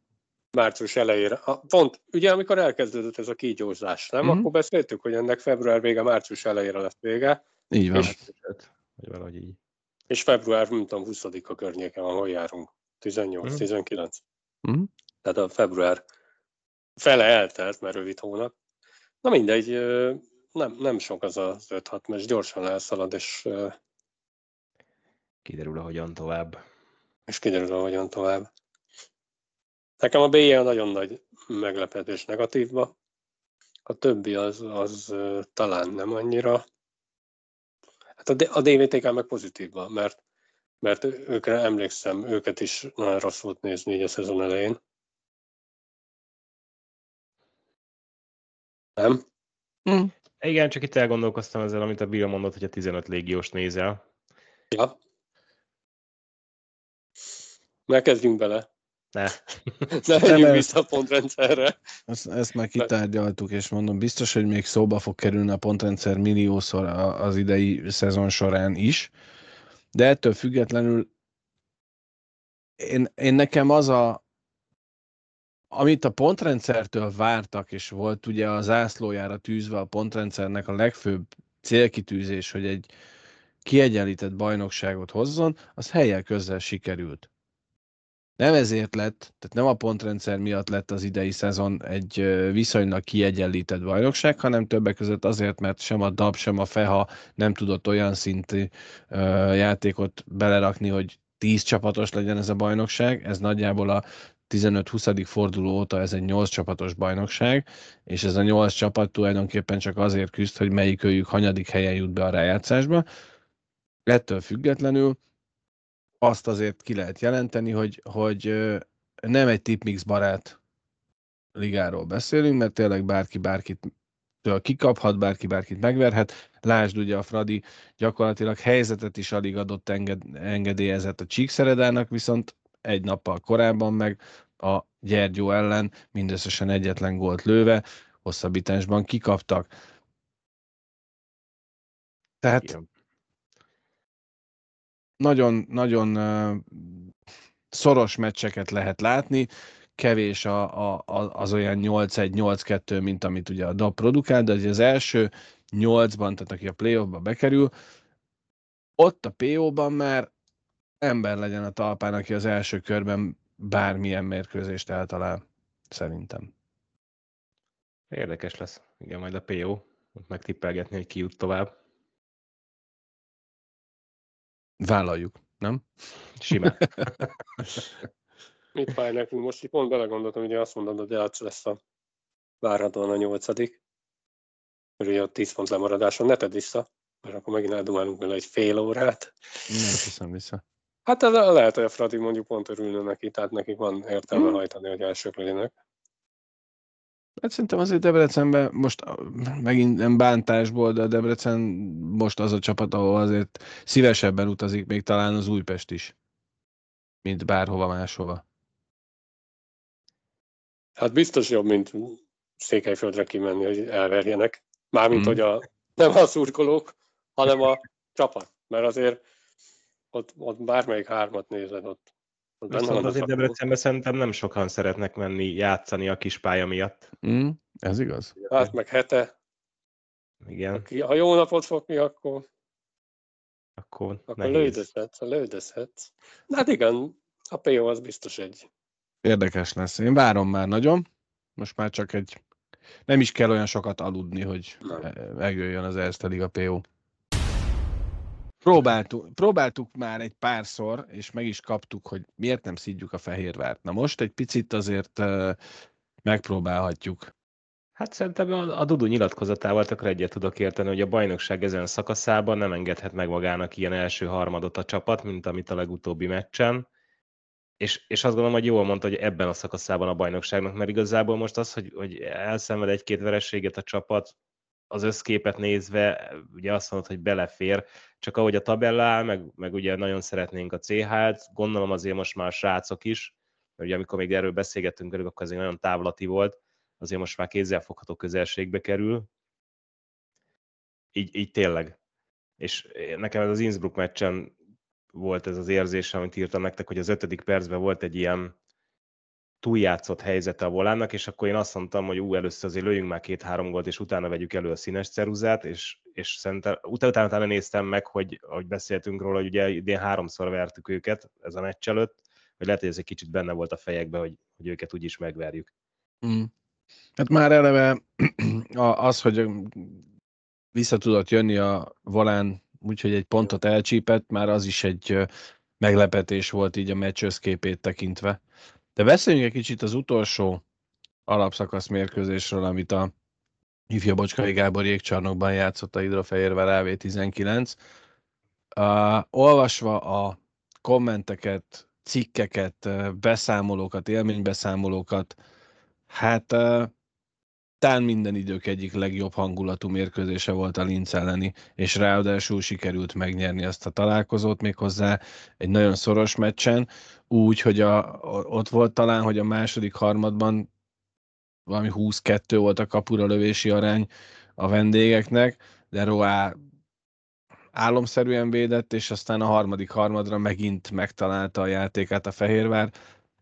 március elejére. A, pont, ugye amikor elkezdődött ez a kígyózás, nem? Mhm. Akkor beszéltük, hogy ennek február vége, március elejére lesz vége, Így van. És- Vagy valahogy így. és február, nem tudom, 20-a környéken van, hol járunk? 18, Mhm. 19. Mhm. Tehát a február fele eltelt, mert rövid hónap. Na mindegy, nem, nem sok az az 5-6 meccs, gyorsan elszalad, és, Kiderül, ahogyan tovább. és kiderül, hogyan tovább. Nekem a BL nagyon nagy meglepetés negatívba. A többi az, az talán nem annyira. Hát a, DVTK meg pozitívban, mert, mert őkre emlékszem, őket is nagyon rossz volt nézni így a szezon elején. Nem? Mhm. Igen, csak itt elgondolkoztam ezzel, amit a Bill mondott, hogy a 15 légiós nézel. Ja. Mert kezdjünk bele. Ne. Ne menjünk vissza a pontrendszerre. Ezt, ezt már kitárgyaltuk, és mondom, biztos, hogy még szóba fog kerülni a pontrendszer milliószor az idei szezon során is, de ettől függetlenül én, én nekem az a, amit a pontrendszertől vártak, és volt ugye az zászlójára tűzve a pontrendszernek a legfőbb célkitűzés, hogy egy kiegyenlített bajnokságot hozzon, az helyek közel sikerült. Nem ezért lett, tehát nem a pontrendszer miatt lett az idei szezon egy viszonylag kiegyenlített bajnokság, hanem többek között azért, mert sem a DAB, sem a FEHA nem tudott olyan szintű játékot belerakni, hogy 10 csapatos legyen ez a bajnokság. Ez nagyjából a 15-20. forduló óta ez egy 8 csapatos bajnokság, és ez a 8 csapat tulajdonképpen csak azért küzd, hogy melyik őjük hanyadik helyen jut be a rájátszásba. Ettől függetlenül azt azért ki lehet jelenteni, hogy, hogy nem egy tipmix barát ligáról beszélünk, mert tényleg bárki bárkit kikaphat, bárki bárkit megverhet. Lásd ugye a Fradi gyakorlatilag helyzetet is alig adott enged, engedélyezett a Csíkszeredának, viszont egy nappal korábban meg a Gyergyó ellen mindösszesen egyetlen gólt lőve, hosszabbításban kikaptak. Tehát Igen nagyon, nagyon szoros meccseket lehet látni, kevés a, a, az olyan 8-1-8-2, mint amit ugye a DAP produkál, de az első 8-ban, tehát aki a playoffba bekerül, ott a PO-ban már ember legyen a talpán, aki az első körben bármilyen mérkőzést eltalál, szerintem. Érdekes lesz. Igen, majd a PO, ott megtippelgetni, hogy ki jut tovább. Vállaljuk, nem? Simán. Mit fáj nekünk? Most itt pont belegondoltam, hogy azt mondod, hogy Elcs lesz a várhatóan a nyolcadik. Ugye a 10 pont lemaradáson ne tedd vissza, mert akkor megint eldumálunk vele egy fél órát. Nem hiszem vissza. Hát ez lehet, hogy a Fradi mondjuk pont örülne neki, tehát nekik van értelme hmm. hajtani, hogy elsők legyenek. Hát szerintem azért Debrecenben most megint nem bántásból, de a Debrecen most az a csapat, ahol azért szívesebben utazik még talán az Újpest is, mint bárhova máshova. Hát biztos jobb, mint Székelyföldre kimenni, hogy elverjenek. Mármint, mm. hogy a, nem a szurkolók, hanem a csapat. Mert azért ott, ott bármelyik hármat nézed, ott Viszont azért Debrecenben szerintem nem sokan szeretnek menni játszani a kis pálya miatt. Mm, ez igaz. Hát meg hete. Igen. Aki, ha jó napot fog ki, akkor akkor, akkor lődözhetsz, lődözhetsz. Hát igen, a PO az biztos egy. Érdekes lesz. Én várom már nagyon. Most már csak egy... Nem is kell olyan sokat aludni, hogy megjöjjön az Erste Liga PO. Próbáltuk, próbáltuk már egy párszor, és meg is kaptuk, hogy miért nem szidjuk a Fehérvárt. Na most egy picit azért megpróbálhatjuk. Hát szerintem a, a Dudu nyilatkozatával tökre egyet tudok érteni, hogy a bajnokság ezen szakaszában nem engedhet meg magának ilyen első harmadot a csapat, mint amit a legutóbbi meccsen. És, és azt gondolom, hogy jól mondta, hogy ebben a szakaszában a bajnokságnak, mert igazából most az, hogy, hogy elszenved egy-két verességet a csapat, az összképet nézve ugye azt mondod, hogy belefér, csak ahogy a tabella áll, meg, meg ugye nagyon szeretnénk a CH-t, gondolom azért most már a srácok is, mert ugye amikor még erről beszélgettünk velük, akkor azért nagyon távlati volt, azért most már kézzelfogható közelségbe kerül. Így, így tényleg. És nekem ez az Innsbruck meccsen volt ez az érzés, amit írtam nektek, hogy az ötödik percben volt egy ilyen túljátszott helyzete a volánnak, és akkor én azt mondtam, hogy ú, először azért lőjünk már két-három gólt, és utána vegyük elő a színes ceruzát, és, és szerintem utána, utána, utána néztem meg, hogy ahogy beszéltünk róla, hogy ugye idén háromszor vertük őket ez a meccs előtt, hogy lehet, hogy ez egy kicsit benne volt a fejekben, hogy, hogy őket úgyis megverjük. Mm. Hát már eleve az, hogy vissza tudott jönni a volán, úgyhogy egy pontot elcsípett, már az is egy meglepetés volt így a meccs összképét tekintve. De beszéljünk egy kicsit az utolsó alapszakasz mérkőzésről, amit a ifja Bocskai Gábor jégcsarnokban játszott a Hidrofehérvár AV19. Uh, olvasva a kommenteket, cikkeket, beszámolókat, élménybeszámolókat, hát uh, talán minden idők egyik legjobb hangulatú mérkőzése volt a Linz elleni, és ráadásul sikerült megnyerni azt a találkozót méghozzá egy nagyon szoros meccsen, úgy, hogy a, ott volt talán, hogy a második harmadban valami 22 volt a kapura lövési arány a vendégeknek, de Roá álomszerűen védett, és aztán a harmadik harmadra megint megtalálta a játékát a Fehérvár,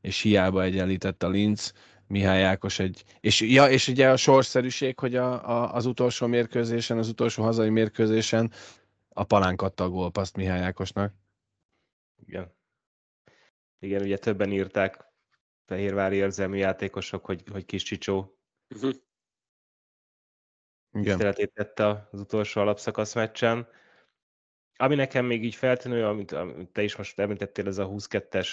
és hiába egyenlített a Linz, Mihály Ákos egy... És, ja, és ugye a sorszerűség, hogy a, a, az utolsó mérkőzésen, az utolsó hazai mérkőzésen a palánk adta a gólpaszt Mihály Ákosnak. Igen. Igen, ugye többen írták fehérvári érzelmű játékosok, hogy, hogy kis Csicsó uh-huh. tiszteletét tette az utolsó alapszakasz meccsen. Ami nekem még így feltűnő, amit, amit te is most említettél, ez a 22-es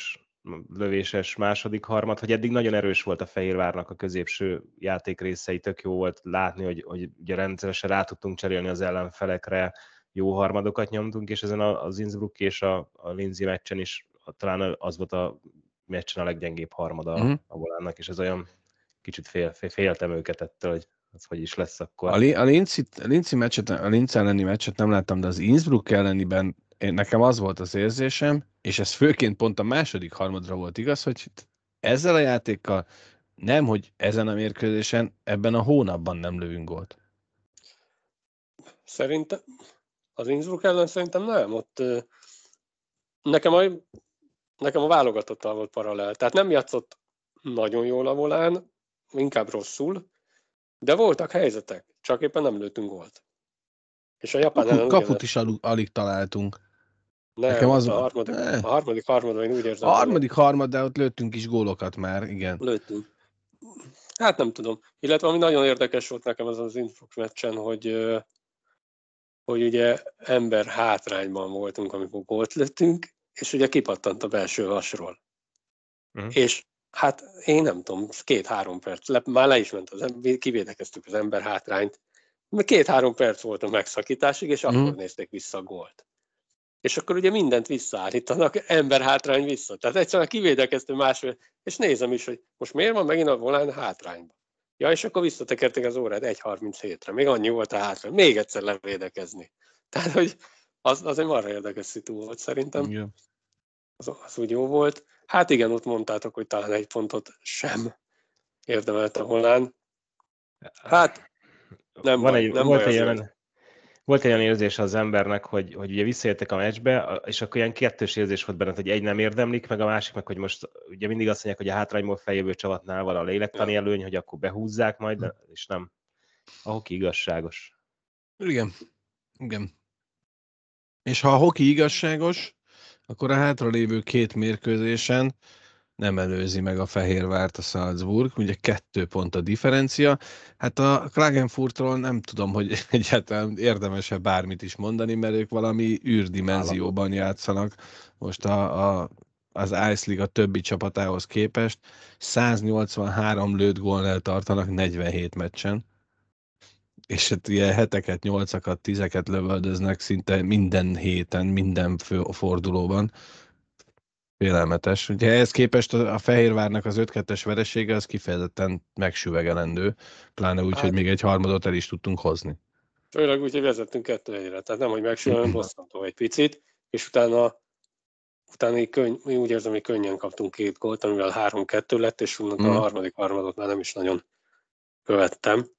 lövéses második harmad, hogy eddig nagyon erős volt a Fehérvárnak a középső játék részei, tök jó volt látni, hogy, hogy ugye rendszeresen rá tudtunk cserélni az ellenfelekre, jó harmadokat nyomtunk, és ezen az Innsbruck és a, a Lindsay meccsen is talán az volt a meccsen a leggyengébb harmada uh-huh. a volánnak, és ez olyan kicsit fél, fél, féltem őket ettől, hogy az hogy is lesz akkor. A, a, Lindsay, a Lindsay meccset, a Lindsay elleni meccset nem láttam, de az Innsbruck elleniben én, nekem az volt az érzésem, és ez főként pont a második harmadra volt igaz, hogy ezzel a játékkal nem, hogy ezen a mérkőzésen, ebben a hónapban nem lövünk gólt. Szerintem az Innsbruck ellen szerintem nem. Ott nekem a, nekem a válogatottal volt paralel. Tehát nem játszott nagyon jól a volán, inkább rosszul, de voltak helyzetek, csak éppen nem lőttünk gólt. És a japán ellen Kaput is alig, alig találtunk. Nem, Nekem az a, harmadik, ne. a harmadik harmadban én úgy érzem. A harmadik harmad, de ott lőttünk is gólokat már, igen. Lőttünk. Hát nem tudom. Illetve ami nagyon érdekes volt nekem az az Innsbruck meccsen, hogy, hogy ugye ember hátrányban voltunk, amikor gólt lőttünk, és ugye kipattant a belső vasról. Uh-huh. És hát én nem tudom, két-három perc, le, már le is ment az ember, kivédekeztük az ember hátrányt, két-három perc volt a megszakításig, és uh-huh. akkor nézték vissza a gólt és akkor ugye mindent visszaállítanak, ember hátrány vissza. Tehát egyszerűen kivédekeztő másfél, és nézem is, hogy most miért van megint a volán hátrányba. Ja, és akkor visszatekerték az órát 1.37-re, még annyi volt a hátrány, még egyszer levédekezni. Tehát, hogy az, az egy marra érdekes szitu volt szerintem. Igen. Az, az úgy jó volt. Hát igen, ott mondtátok, hogy talán egy pontot sem érdemelt a volán. Hát nem van baj, egy, nem volt baj egy jelen, volt egy olyan érzés az embernek, hogy, hogy ugye visszajöttek a meccsbe, és akkor ilyen kettős érzés volt benne, hogy egy nem érdemlik, meg a másik, meg hogy most ugye mindig azt mondják, hogy a hátrányból feljövő csavatnál van a lélektani előny, hogy akkor behúzzák majd, de, és nem. A hoki igazságos. Igen. Igen. És ha a hoki igazságos, akkor a hátralévő két mérkőzésen nem előzi meg a Fehérvárt a Salzburg, ugye kettő pont a differencia. Hát a Klagenfurtról nem tudom, hogy egyáltalán érdemesebb bármit is mondani, mert ők valami űrdimenzióban játszanak most a, a, az Ice League a többi csapatához képest. 183 lőtt gólnál tartanak 47 meccsen és hát ilyen heteket, nyolcakat, tizeket lövöldöznek szinte minden héten, minden fordulóban. Félelmetes. Ugye ehhez képest a Fehérvárnak az 5-2-es veresége az kifejezetten megsüvegelendő, pláne úgy, hát, hogy még egy harmadot el is tudtunk hozni. Főleg úgy, hogy vezettünk kettő egyre, tehát nem, hogy megsüvegelendő, bosszantó egy picit, és utána utána így könny, úgy érzem, hogy könnyen kaptunk két gólt, amivel 3-2 lett, és onnan hmm. a harmadik harmadot már nem is nagyon követtem.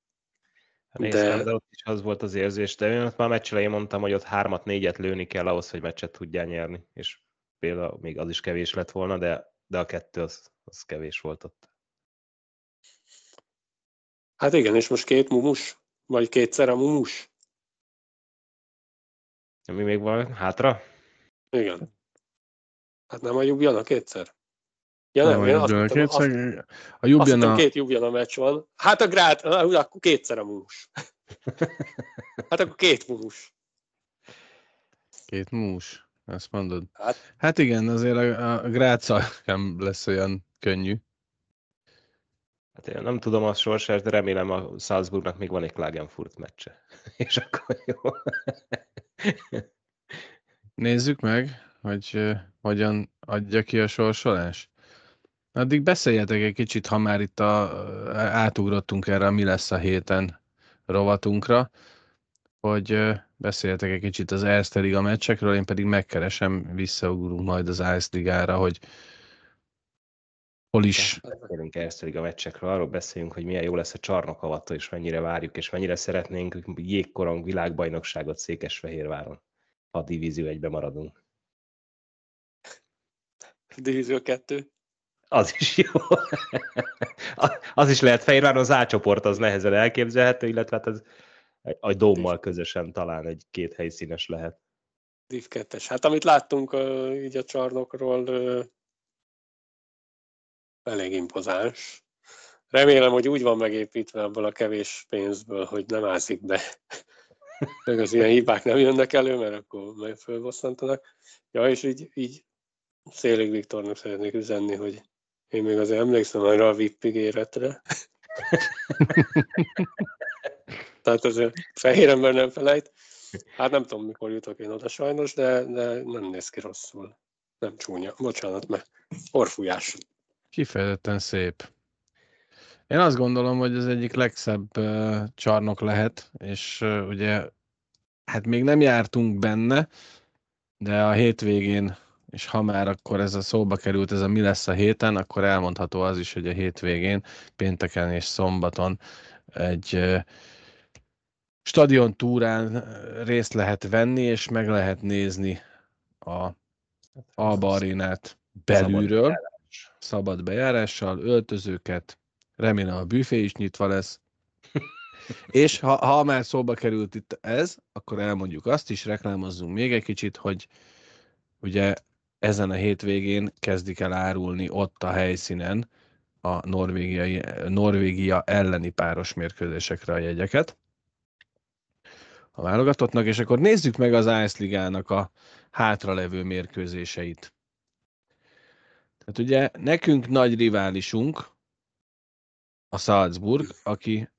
De... de ott is az volt az érzés, de én ott már meccs mondtam, hogy ott hármat, négyet lőni kell ahhoz, hogy meccset tudjál nyerni, és például még az is kevés lett volna, de, de a kettő az, az kevés volt ott. Hát igen, és most két mumus? Vagy kétszer a mumus? Mi még van hátra? Igen. Hát nem a Jubjana kétszer? Ja nem, nem én azt mondtam, kétszer, azt, a Jubjana... azt két Jubjana meccs van. Hát a Grát, akkor kétszer a mumus. hát akkor két mumus. Két mumus. Azt mondod? Hát, hát igen, azért a, a Gráca nem lesz olyan könnyű. Hát én nem tudom a sorsát, de remélem a Salzburgnak még van egy Klagenfurt meccse. És akkor jó. Nézzük meg, hogy uh, hogyan adja ki a sorsolás. Addig beszéljetek egy kicsit, ha már itt a, átugrottunk erre a mi lesz a héten rovatunkra, hogy beszéljetek egy kicsit az Erste Liga meccsekről, én pedig megkeresem, visszaugrunk majd az Ice Ligára, hogy hol is Beszélünk Erste Liga meccsekről, arról beszéljünk, hogy milyen jó lesz a csarnokavatta, és mennyire várjuk, és mennyire szeretnénk jégkorong világbajnokságot Székesfehérváron. Ha a divízió egybe maradunk. Divízió 2. Az is jó. az is lehet Fehérváron, az A csoport az nehezen elképzelhető, illetve hát ez a Dómmal közösen talán egy két helyszínes lehet. Div 2 Hát amit láttunk ö, így a csarnokról, ö, elég impozáns. Remélem, hogy úgy van megépítve ebből a kevés pénzből, hogy nem ászik be. Meg az ilyen hibák nem jönnek elő, mert akkor fölbosszantanak. Ja, és így, így Szélig Viktornak szeretnék üzenni, hogy én még azért emlékszem arra a VIP ígéretre. Tehát azért fehér ember nem felejt. Hát nem tudom, mikor jutok én oda sajnos, de, de nem néz ki rosszul. Nem csúnya. Bocsánat, mert orfújás. Kifejezetten szép. Én azt gondolom, hogy ez egyik legszebb uh, csarnok lehet, és uh, ugye, hát még nem jártunk benne, de a hétvégén, és ha már akkor ez a szóba került, ez a mi lesz a héten, akkor elmondható az is, hogy a hétvégén, pénteken és szombaton egy stadion túrán részt lehet venni, és meg lehet nézni a Alba Arénát belülről szabad bejárással, öltözőket, remélem a büfé is nyitva lesz. És ha, ha már szóba került itt ez, akkor elmondjuk azt is, reklámozzunk még egy kicsit, hogy ugye ezen a hétvégén kezdik el árulni ott a helyszínen a norvégiai, Norvégia elleni páros mérkőzésekre a jegyeket a válogatottnak, és akkor nézzük meg az Ice Ligának a hátralevő mérkőzéseit. Tehát ugye nekünk nagy riválisunk a Salzburg, aki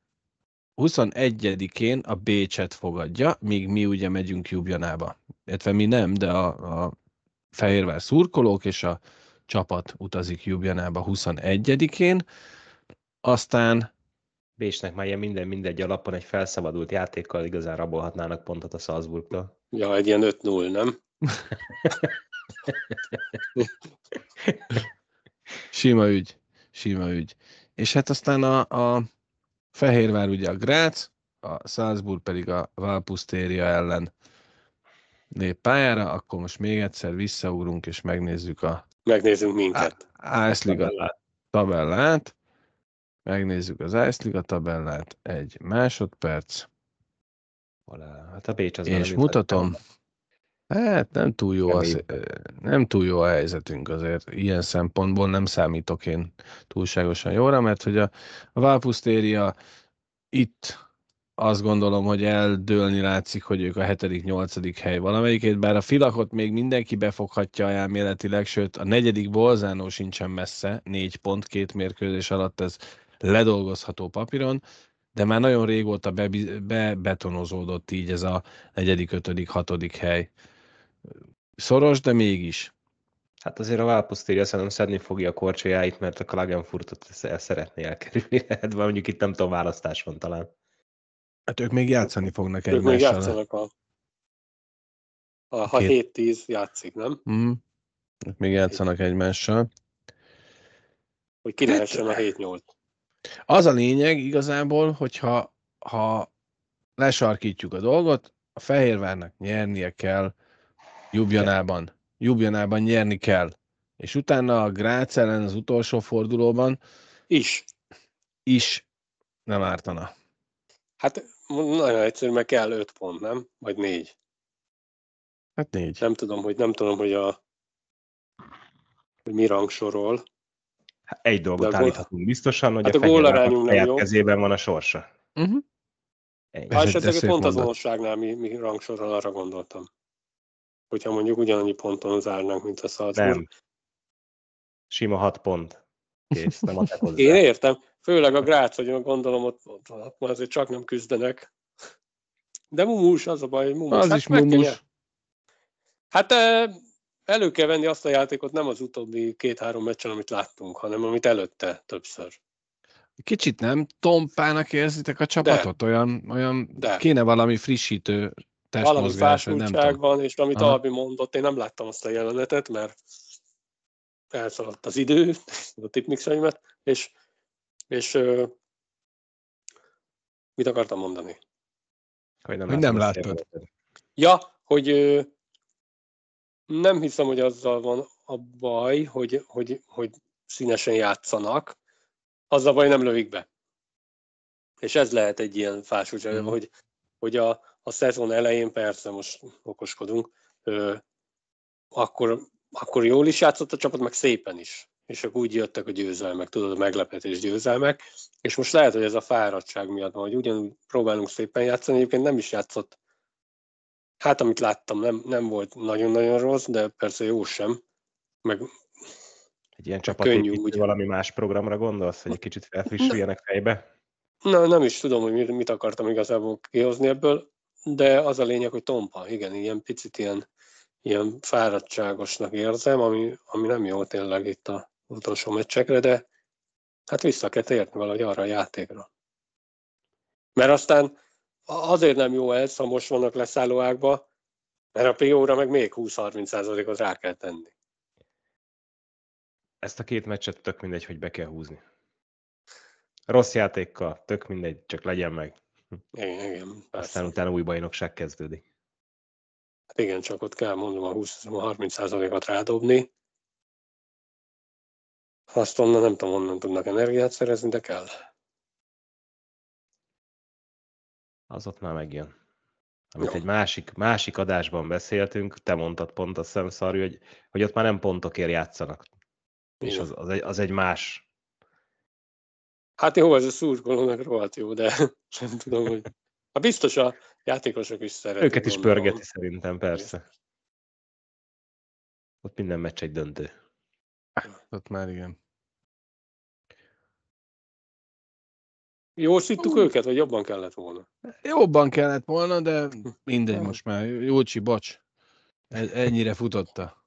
21-én a Bécset fogadja, míg mi ugye megyünk Jubjanába. Illetve mi nem, de a, a Fehérvár szurkolók és a csapat utazik Jubjanába 21-én. Aztán Bécsnek már ilyen minden mindegy alapon egy felszabadult játékkal igazán rabolhatnának pontot a Salzburgtól. Ja, egy ilyen 5-0, nem? Sima ügy, sima ügy. És hát aztán a, a Fehérvár ugye a Grác, a Salzburg pedig a Valpusztéria ellen lép pályára, akkor most még egyszer visszaugrunk és megnézzük a Megnézzünk minket. Ice tabellát. Megnézzük az Ice Liga tabellát. Egy másodperc. Hát a Bécs az és mutatom. Hát nem túl jó, az, nem túl jó a helyzetünk azért. Ilyen szempontból nem számítok én túlságosan jóra, mert hogy a, a Valpusztéria itt azt gondolom, hogy eldőlni látszik, hogy ők a 7.-8. hely valamelyikét, bár a filakot még mindenki befoghatja elméletileg, sőt a negyedik Bolzánó sincsen messze, négy pont, két mérkőzés alatt ez ledolgozható papíron, de már nagyon régóta bebetonozódott így ez a negyedik, ötödik, hatodik hely. Szoros, de mégis. Hát azért a Valpusztéria szerintem szedni fogja a korcsolyáit, mert a Klagenfurtot szeretné elkerülni. Hát mondjuk itt nem tudom, választás van talán. Hát ők még játszani fognak Ők még játszanak a... a ha 7-10 játszik, nem? Mm. Ők még játszanak egymással. Hogy ki lehessen a 7-8. Az a lényeg igazából, hogyha ha lesarkítjuk a dolgot, a Fehérvárnak nyernie kell Jubjanában. Jubjanában nyerni kell. És utána a Grác ellen az utolsó fordulóban is, is nem ártana. Hát nagyon egyszerű, mert kell öt pont, nem? Vagy négy. Hát négy. Nem tudom, hogy nem tudom, hogy a hogy mi rangsorol. Hát egy dolgot állíthatunk biztosan, hogy hát a, a gólarányunk nem jó. kezében van a sorsa. Uh-huh. Ha esetleg pont azonosságnál mi, mi rangsorol, arra gondoltam. Hogyha mondjuk ugyanannyi ponton zárnánk, mint a Salzburg. Nem. Sima hat pont. Kész, nem Én értem. Főleg a Grác, hogy gondolom, ott, ott, ott már azért csak nem küzdenek. De mumus, az a baj, mumus. Az hát is mumus. Hát elő kell venni azt a játékot nem az utóbbi két-három meccsen, amit láttunk, hanem amit előtte többször. Kicsit nem tompának érzitek a csapatot? De. Olyan, olyan De. kéne valami frissítő testmozgás, valami nem tudom. van, és amit Aha. Albi mondott, én nem láttam azt a jelenetet, mert elszaladt az idő, a tipmixeimet, és, és mit akartam mondani? Hogy nem, hogy nem láttad. Ja, hogy nem hiszem, hogy azzal van a baj, hogy, hogy, hogy színesen játszanak, az a baj, nem lövik be. És ez lehet egy ilyen fásúság, mm. hogy, hogy a, a szezon elején, persze most okoskodunk, ö, akkor, akkor jól is játszott a csapat, meg szépen is. És akkor úgy jöttek a győzelmek, tudod, a meglepetés győzelmek. És most lehet, hogy ez a fáradtság miatt van, hogy ugyanúgy próbálunk szépen játszani, egyébként nem is játszott Hát, amit láttam, nem, nem volt nagyon-nagyon rossz, de persze jó sem. Meg egy ilyen csapat könnyű, úgy. valami más programra gondolsz, hogy egy kicsit felfrissüljenek fejbe? Na, nem is tudom, hogy mit, mit akartam igazából kihozni ebből, de az a lényeg, hogy tompa, igen, ilyen picit ilyen, ilyen fáradtságosnak érzem, ami, ami nem jó tényleg itt a utolsó meccsekre, de hát vissza kell térni valahogy arra a játékra. Mert aztán azért nem jó ez, ha most vannak leszállóákba, mert a PO-ra meg még 20-30%-ot rá kell tenni. Ezt a két meccset tök mindegy, hogy be kell húzni. Rossz játékkal, tök mindegy, csak legyen meg. Igen, igen. Persze. Aztán utána új bajnokság kezdődik. Hát igen, csak ott kell mondom a 20-30%-ot rádobni. Azt onnan nem tudom, onnan tudnak energiát szerezni, de kell. az ott már megjön. Amit Jó. egy másik, másik adásban beszéltünk, te mondtad pont a szemszarjú, hogy, hogy ott már nem pontokért játszanak. Igen. És az, az, egy, az egy más. Hát jó, ez a szurkolónak rohadt jó, de nem tudom, hogy... Hát biztos a játékosok is szeretik. Őket is gondolom. pörgeti szerintem, persze. Ott minden meccs egy döntő. Ott már igen. Jó szittuk őket, vagy jobban kellett volna? Jobban kellett volna, de mindegy most már. Jócsi, bocs. E- ennyire futotta.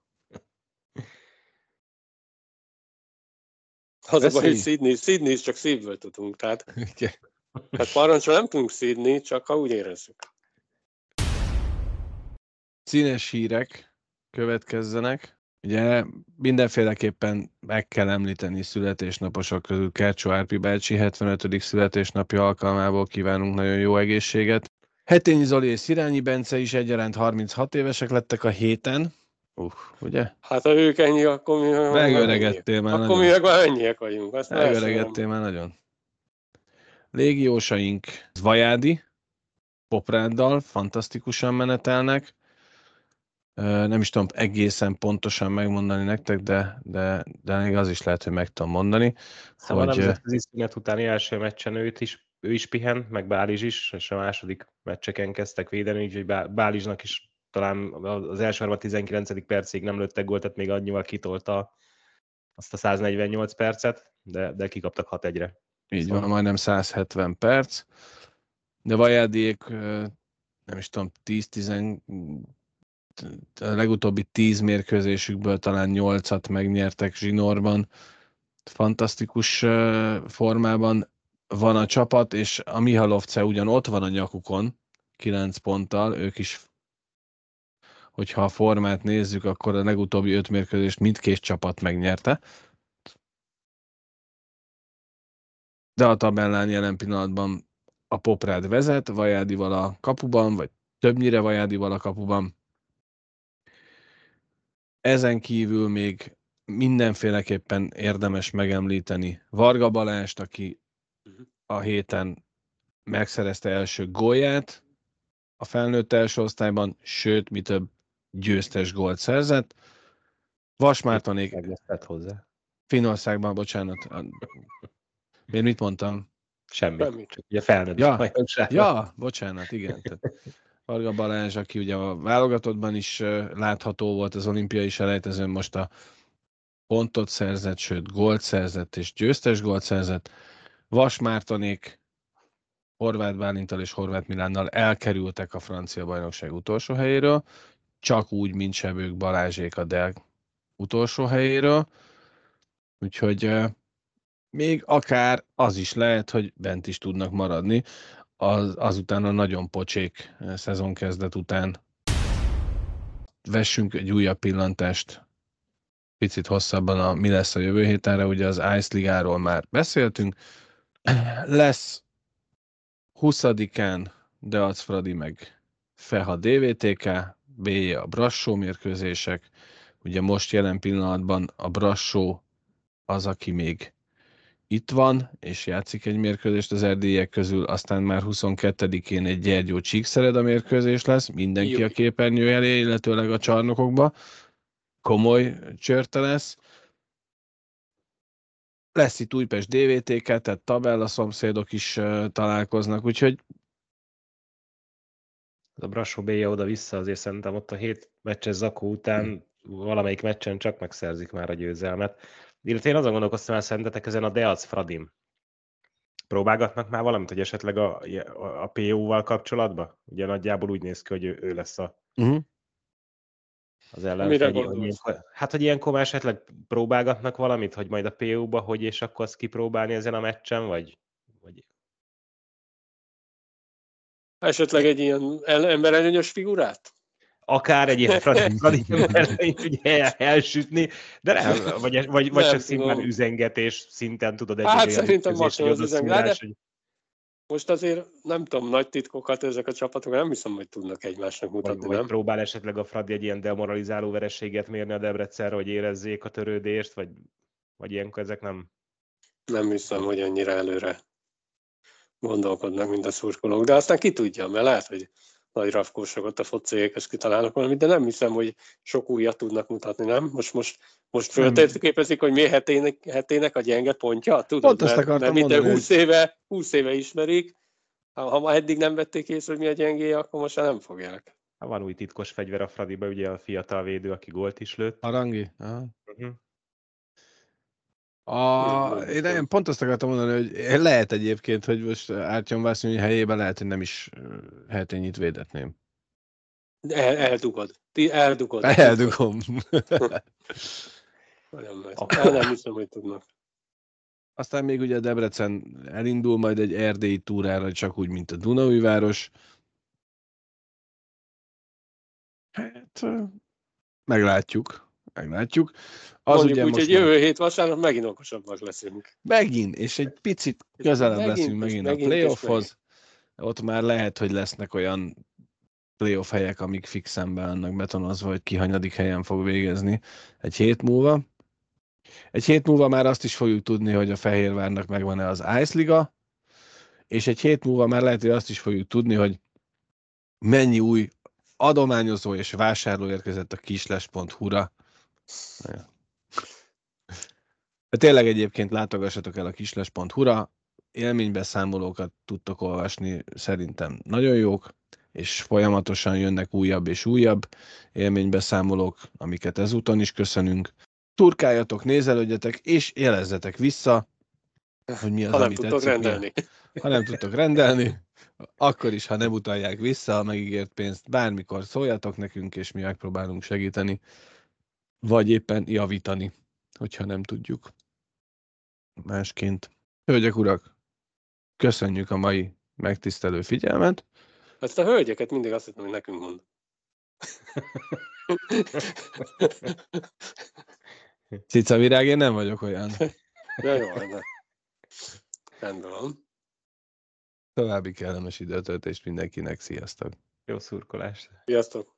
Az a baj, hogy Sydney, Sydney csak szívből tudunk, tehát hát parancsra nem tudunk szídni, csak ha úgy érezzük. Színes hírek következzenek. Ugye mindenféleképpen meg kell említeni születésnaposok közül Kercsó Árpi bácsi 75. születésnapja alkalmából kívánunk nagyon jó egészséget. Hetényi Zoli és Szirányi Bence is egyaránt 36 évesek lettek a héten. Uh, ugye? Hát ha ők ennyi, akkor mi... Megöregettél már Akkor mi meg már ennyiek vagyunk. Azt Megöregettél már nagyon. Légiósaink Vajádi, Popráddal fantasztikusan menetelnek nem is tudom egészen pontosan megmondani nektek, de, de, de még az is lehet, hogy meg tudom mondani. Szóval hogy... az iszünet utáni első meccsen őt is, ő is pihen, meg Bális is, és a második meccseken kezdtek védeni, úgyhogy Bálizsnak is talán az első a 19. percig nem lőttek gólt, tehát még annyival kitolta azt a 148 percet, de, de kikaptak 6-1-re. Így szóval... van, majdnem 170 perc. De Vajádiék, nem is tudom, 10-10 a legutóbbi tíz mérkőzésükből talán nyolcat megnyertek zsinórban. Fantasztikus formában van a csapat, és a Mihalovce ugyan ott van a nyakukon, kilenc ponttal, ők is hogyha a formát nézzük, akkor a legutóbbi öt mérkőzést mindkét csapat megnyerte. De a tabellán jelen pillanatban a Poprád vezet, Vajádival a kapuban, vagy többnyire Vajádival a kapuban. Ezen kívül még mindenféleképpen érdemes megemlíteni Varga Balást, aki mhm. a héten megszerezte első gólját a felnőtt első osztályban, sőt, mi több győztes gólt szerzett. Vas Mártonék... hozzá. Finországban, bocsánat. Én mit mondtam? Semmi. Semmi. Csak ugye felnőtt. Ja, ja, bocsánat, igen. Tehát Varga Balázs, aki ugye a válogatottban is látható volt az olimpiai selejtezőn, most a pontot szerzett, sőt gólt szerzett és győztes gólt szerzett. Vas Mártonék Horváth Bálintal és Horváth Milánnal elkerültek a francia bajnokság utolsó helyéről, csak úgy, mint Sebők Balázsék a Del utolsó helyéről. Úgyhogy még akár az is lehet, hogy bent is tudnak maradni az, azután a nagyon pocsék szezonkezdet után. Vessünk egy újabb pillantást picit hosszabban a mi lesz a jövő hétenre, ugye az Ice Ligáról már beszéltünk. Lesz 20-án Deac Fradi meg Feha DVTK, b a Brassó mérkőzések. Ugye most jelen pillanatban a Brassó az, aki még itt van, és játszik egy mérkőzést az erdélyek közül, aztán már 22-én egy Gyergyó Csíkszered a mérkőzés lesz, mindenki Jó. a képernyő elé, illetőleg a csarnokokba. Komoly csörte lesz. Lesz itt Újpest DVTK, tehát tabella szomszédok is uh, találkoznak, úgyhogy a Brassó Béja oda-vissza, azért szerintem ott a hét meccses zakó után hm. valamelyik meccsen csak megszerzik már a győzelmet. Illetve én azon gondolkoztam el szerintetek ezen a Deac Fradim. Próbálgatnak már valamit, hogy esetleg a, a, a PO-val kapcsolatban? Ugye nagyjából úgy néz ki, hogy ő, ő lesz a, uh-huh. az ellenfél. Hogy hát, hogy ilyenkor már esetleg próbálgatnak valamit, hogy majd a PO-ba, hogy és akkor azt kipróbálni ezen a meccsen, vagy, vagy Esetleg egy ilyen emberelőnyös figurát? Akár egy ilyen Fradi ugye elsütni, de nem, vagy, vagy, vagy nem, csak szintén üzengetés szinten tudod egy Hát szerintem maximum az üzengetés, hogy... Most azért nem tudom, nagy titkokat ezek a csapatok, nem hiszem, hogy tudnak egymásnak mutatni, vagy, nem? Vagy próbál esetleg a Fradi egy ilyen demoralizáló verességet mérni a Debrecenre, hogy érezzék a törődést, vagy, vagy ilyenkor ezek nem... Nem hiszem, hogy annyira előre gondolkodnak, mint a szurkolók, de aztán ki tudja, mert lehet, hogy nagy rafkósokat a focégekhez kitalálnak valamit, de nem hiszem, hogy sok újat tudnak mutatni, nem? Most, most, most föltérképezik, hogy mi hetének, hetének a gyenge pontja, tudod? Pont mert, ezt mert minden 20 éve, 20 éve ismerik, ha, ha ma eddig nem vették észre, hogy mi a gyengéje, akkor most nem fogják. Van új titkos fegyver a Fradiba, ugye a fiatal védő, aki gólt is lőtt. Arangi? Aha. Uh-huh. A, én, én pont azt akartam mondani, hogy lehet egyébként, hogy most Ártyom Vászonyi helyében lehet, hogy nem is hetényit védetném. El, eldugod. Ti eldugod. Eldugom. Nagyon nagy. El nem hiszem, hogy tudnak. Aztán még ugye Debrecen elindul majd egy erdélyi túrára, csak úgy, mint a Dunaúj város. Hát, meglátjuk meglátjuk. Az Mondjuk ugye úgy, hogy jövő hét vasárnap megint okosabbak leszünk. Megint, és egy picit közelebb megint, leszünk megint, megint a playoffhoz. Ott már lehet, hogy lesznek olyan playoff helyek, amik fixen annak betonozva, hogy ki hanyadik helyen fog végezni egy hét múlva. Egy hét múlva már azt is fogjuk tudni, hogy a Fehérvárnak megvan-e az Ice Liga, és egy hét múlva már lehet, hogy azt is fogjuk tudni, hogy mennyi új adományozó és vásárló érkezett a kisles.hu-ra, Ja. De tényleg egyébként látogassatok el a kisles.hu-ra, élménybeszámolókat tudtok olvasni, szerintem nagyon jók, és folyamatosan jönnek újabb és újabb élménybeszámolók, amiket ezúton is köszönünk. Turkáljatok, nézelődjetek, és jelezzetek vissza, hogy mi az, ha nem amit tudtok tetszik, rendelni. Mi, ha nem tudtok rendelni, akkor is, ha nem utalják vissza a megígért pénzt, bármikor szóljatok nekünk, és mi megpróbálunk segíteni vagy éppen javítani, hogyha nem tudjuk másként. Hölgyek, urak, köszönjük a mai megtisztelő figyelmet. Ezt a hölgyeket mindig azt hittem, hogy nekünk mond. Cica virág, én nem vagyok olyan. Ja, jó, ne. Rendben van. További kellemes időtöltést mindenkinek. Sziasztok! Jó szurkolást! Sziasztok!